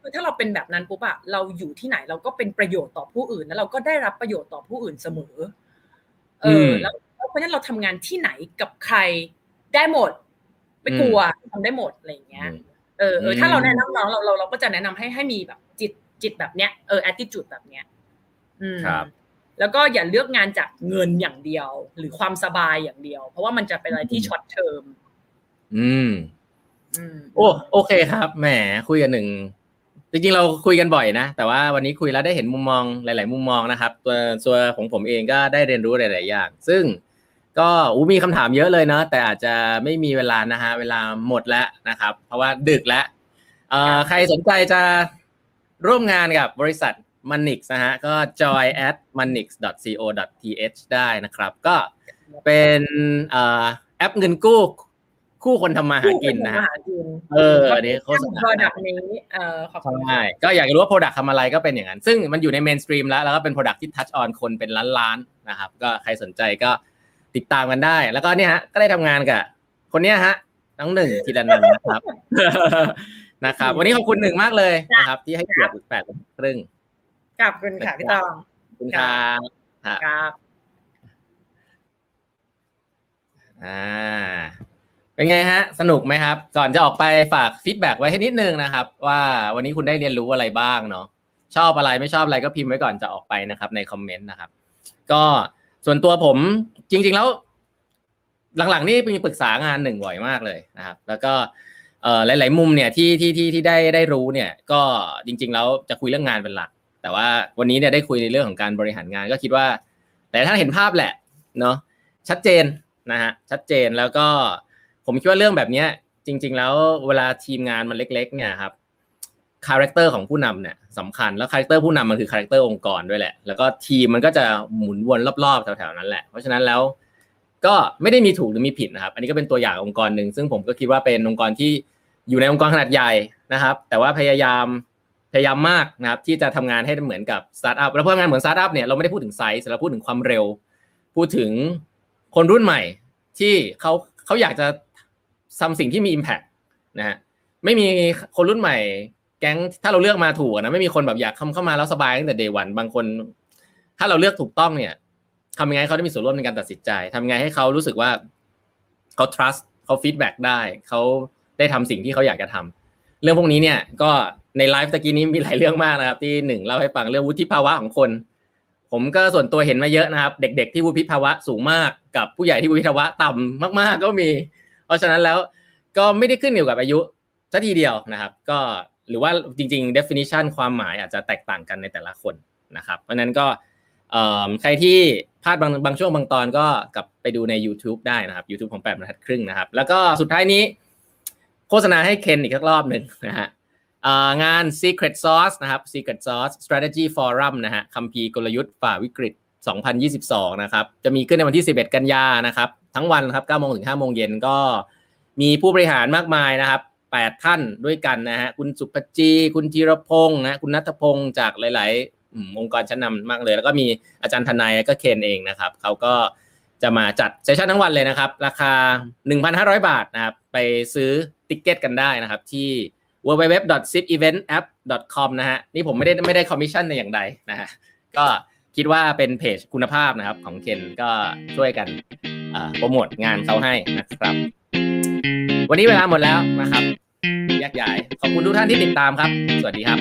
คือถ้าเราเป็นแบบนั้นปุ๊บอะเราอยู่ที่ไหนเราก็เป็นประโยชน์ต่อผู้อื่น แล้วเราก็ได้รับประโยชน์ต่อผู้อื่นเสมอ เออ แล้วเพราะฉะนั้นเราทำงานที่ไหนกับใครได้หมด ไม่กลัวทำได้หมดอะไรอย่างเงี้ยเออเออถ้าเราแนะนำน้องเราเราเราก็จะแนะนำให้ให้มีแบบจิตจิตแบบเนี้ยเออ attitude แบบเนี้ย อืมครับ แล้วก็อย่าเลือกงานจากเงินอย่างเดียว หรือความสบายอย่างเดียว เพราะว่ามันจะเป็นอะไรที่ช็อตเทอมอืมโอ้โอเคครับแหมคุยกันหนึ่งจริงๆเราคุยกันบ่อยนะ แต่ว่าวันนี้คุยแล้วได้เห็นมุมมองหลาย ๆ มุมมองนะครับ ตัวตัวของผมเองก็ได้เรียนรู้หลาย ๆ อย่าง ซึ่งก็อู้มีคำถามเยอะเลยเนาะแต่อาจจะไม่มีเวลานะฮะเวลาหมดแล้วนะครับ เพราะว่าดึกแล้วเอ่อใครสนใจจะร่วมงานกับบริษัท MONIX นะฮะก็ join at monix co th ได้นะครับ ก็เป็นแอปเงินกู้คู่คนทำมาหากินนะเอออันนี้โฆษณา product นี้เออขอบคุณใช่ก็อยากรู้ว่า product ทำอะไรก็เป็นอย่างนั้น ซึ่งมันอยู่ใน mainstream แล้ว แล้วก็เป็น product ที่ touch on คนเป็นล้านๆนะครับ ก็ใครสนใจก็ติดตามกันได้ แล้วก็เนี่ยฮะ ก็ได้ทำงานกับ คนเนี้ยฮะทั้งหนึ่งถิรนันท์นะครับ นะครับ วันนี้ขอบคุณหนึ่งมากเลยนะครับ ที่ให้เกียรติแปดครึ่ง ขอบคุณค่ะพี่ตองคุณครับครับอ่าเป็นไงฮะ สนุกไหมครับ ก่อนจะออกไปฝาก feedback ไว้ให้นิดนึงนะครับ ว่าวันนี้คุณได้เรียนรู้อะไรบ้างเนาะชอบอะไรไม่ชอบอะไรก็พิมพ์ไว้ก่อนจะออกไปนะครับ ในคอมเมนต์นะครับ ก็ส่วนตัวผมจริง ๆแล้ว หลังๆนี่มีปรึกษางานหนึ่งบ่อยมากเลยนะครับ แล้วก็เอ่อหลาย ๆ มุมเนี่ยที่ที่ที่ที่ได้ได้รู้เนี่ย ก็จริง ๆ แล้วจะคุยเรื่องงานเป็นหลัก แต่ว่าวันนี้เนี่ยได้คุยในเรื่องของการบริหารงานก็คิดว่า แต่ถ้าเห็นภาพแหละเนาะชัดเจนนะฮะชัดเจนแล้วก็ผมคิดว่าเรื่องแบบนี้จริง ๆ แล้วเวลาทีมงานมันเล็ก ๆ เนี่ยครับ character ของผู้นำเนี่ยสำคัญแล้ว character ผู้นำมันคือ character องค์กรด้วยแหละ แล้วก็ทีมมันก็จะหมุนวนรอบๆแถวๆนั้นแหละ เพราะฉะนั้นแล้วก็ไม่ได้มีถูกหรือมีผิดนะครับ อันนี้ก็เป็นตัวอย่างองค์กรหนึ่งซึ่งผมก็คิดว่าเป็นองค์กรที่อยู่ในองค์กรขนาดใหญ่นะครับ แต่ว่าพยายาม พยายามมากนะครับที่จะทำงานให้เหมือนกับสตาร์ทอัพแล้วพองานเหมือนสตาร์ทอัพเนี่ยเราไม่ได้พูดถึงไซส์เราพูดถึงความเร็ว พูดถึงคนรุ่นใหม่ที่เขาเขาอยากจะทำสิ่งที่มี Impact นะฮะไม่มีคนรุ่นใหม่แก๊งถ้าเราเลือกมาถูกนะไม่มีคนแบบอยากเข้าเข้ามาแล้วสบายตั้งแต่เดวันบางคน ถ้าเราเลือกถูกต้องเนี่ยทำยังไงให้เขาได้มีส่วนร่วมในการตัดสินใจทำยังไงให้เขารู้สึกว่าเขา trust เขา feedback ได้เขาได้ทำสิ่งที่เขาอยากจะทำ เรื่องพวกนี้เนี่ยก็ในไลฟ์ตะกี้นี้มีหลายเรื่องมากนะครับ ที่หนึ่งเล่าให้ฟังเรื่องวุฒิภาวะของคน ผมก็ส่วนตัวเห็นมาเยอะนะครับ เด็ก ๆ ที่วุฒิภาวะสูงมากกับผู้ใหญ่ที่วุฒิภาวะต่ำมาก ๆ ก็มี เพราะฉะนั้นแล้วก็ไม่ได้ขึ้นอยู่กับอายุซะทีเดียวนะครับ ก็หรือว่าจริง ๆ definition ความหมายอาจจะแตกต่างกันในแต่ละคนนะครับ เพราะนั้นก็ใครที่พลาดบางบางช่วงบางตอนก็กลับไปดูใน YouTube ได้นะครับ YouTube ของแปดบรรทัดครึ่งนะครับ แล้วก็สุดท้ายนี้ โฆษณาให้เคนอีกสักรอบหนึ่งนะฮะงาน Secret Sauce นะครับ Secret Sauce Strategy Forum นะฮะคัมภีร์กลยุทธ์ฝ่าวิกฤต 2022 นะครับ จะมีขึ้นในวันที่ 11 กันยานะครับ ทั้งวันครับ9โมงถึง5โมงเย็นก็มีผู้บริหารมากมายนะครับ 8 ท่านด้วยกันนะฮะ คุณสุภจี คุณธีรพงศ์นะ คุณนัทพงศ์จากหลาย ๆ องค์กรชั้นนำมากเลย แล้วก็มีอาจารย์ทนายก็เคนเองนะครับ เขาก็จะมาจัดเซสชั่นทั้งวันเลยนะครับ ราคา 1,500 บาทนะครับ ไปซื้อ ticket กันได้นะครับ ที่ www.zipeventapp.com นะฮะนี่ผมไม่ได้ไม่ได้คอมมิชชั่นในอย่างใดนะฮะก็คิดว่าเป็นเพจคุณภาพนะครับ ของเคนก็ช่วยกันโปรโมทงานเขาให้นะครับ วันนี้เวลาหมดแล้วนะครับแยกย้ายขอบคุณทุกท่านที่ติดตามครับ สวัสดีครับ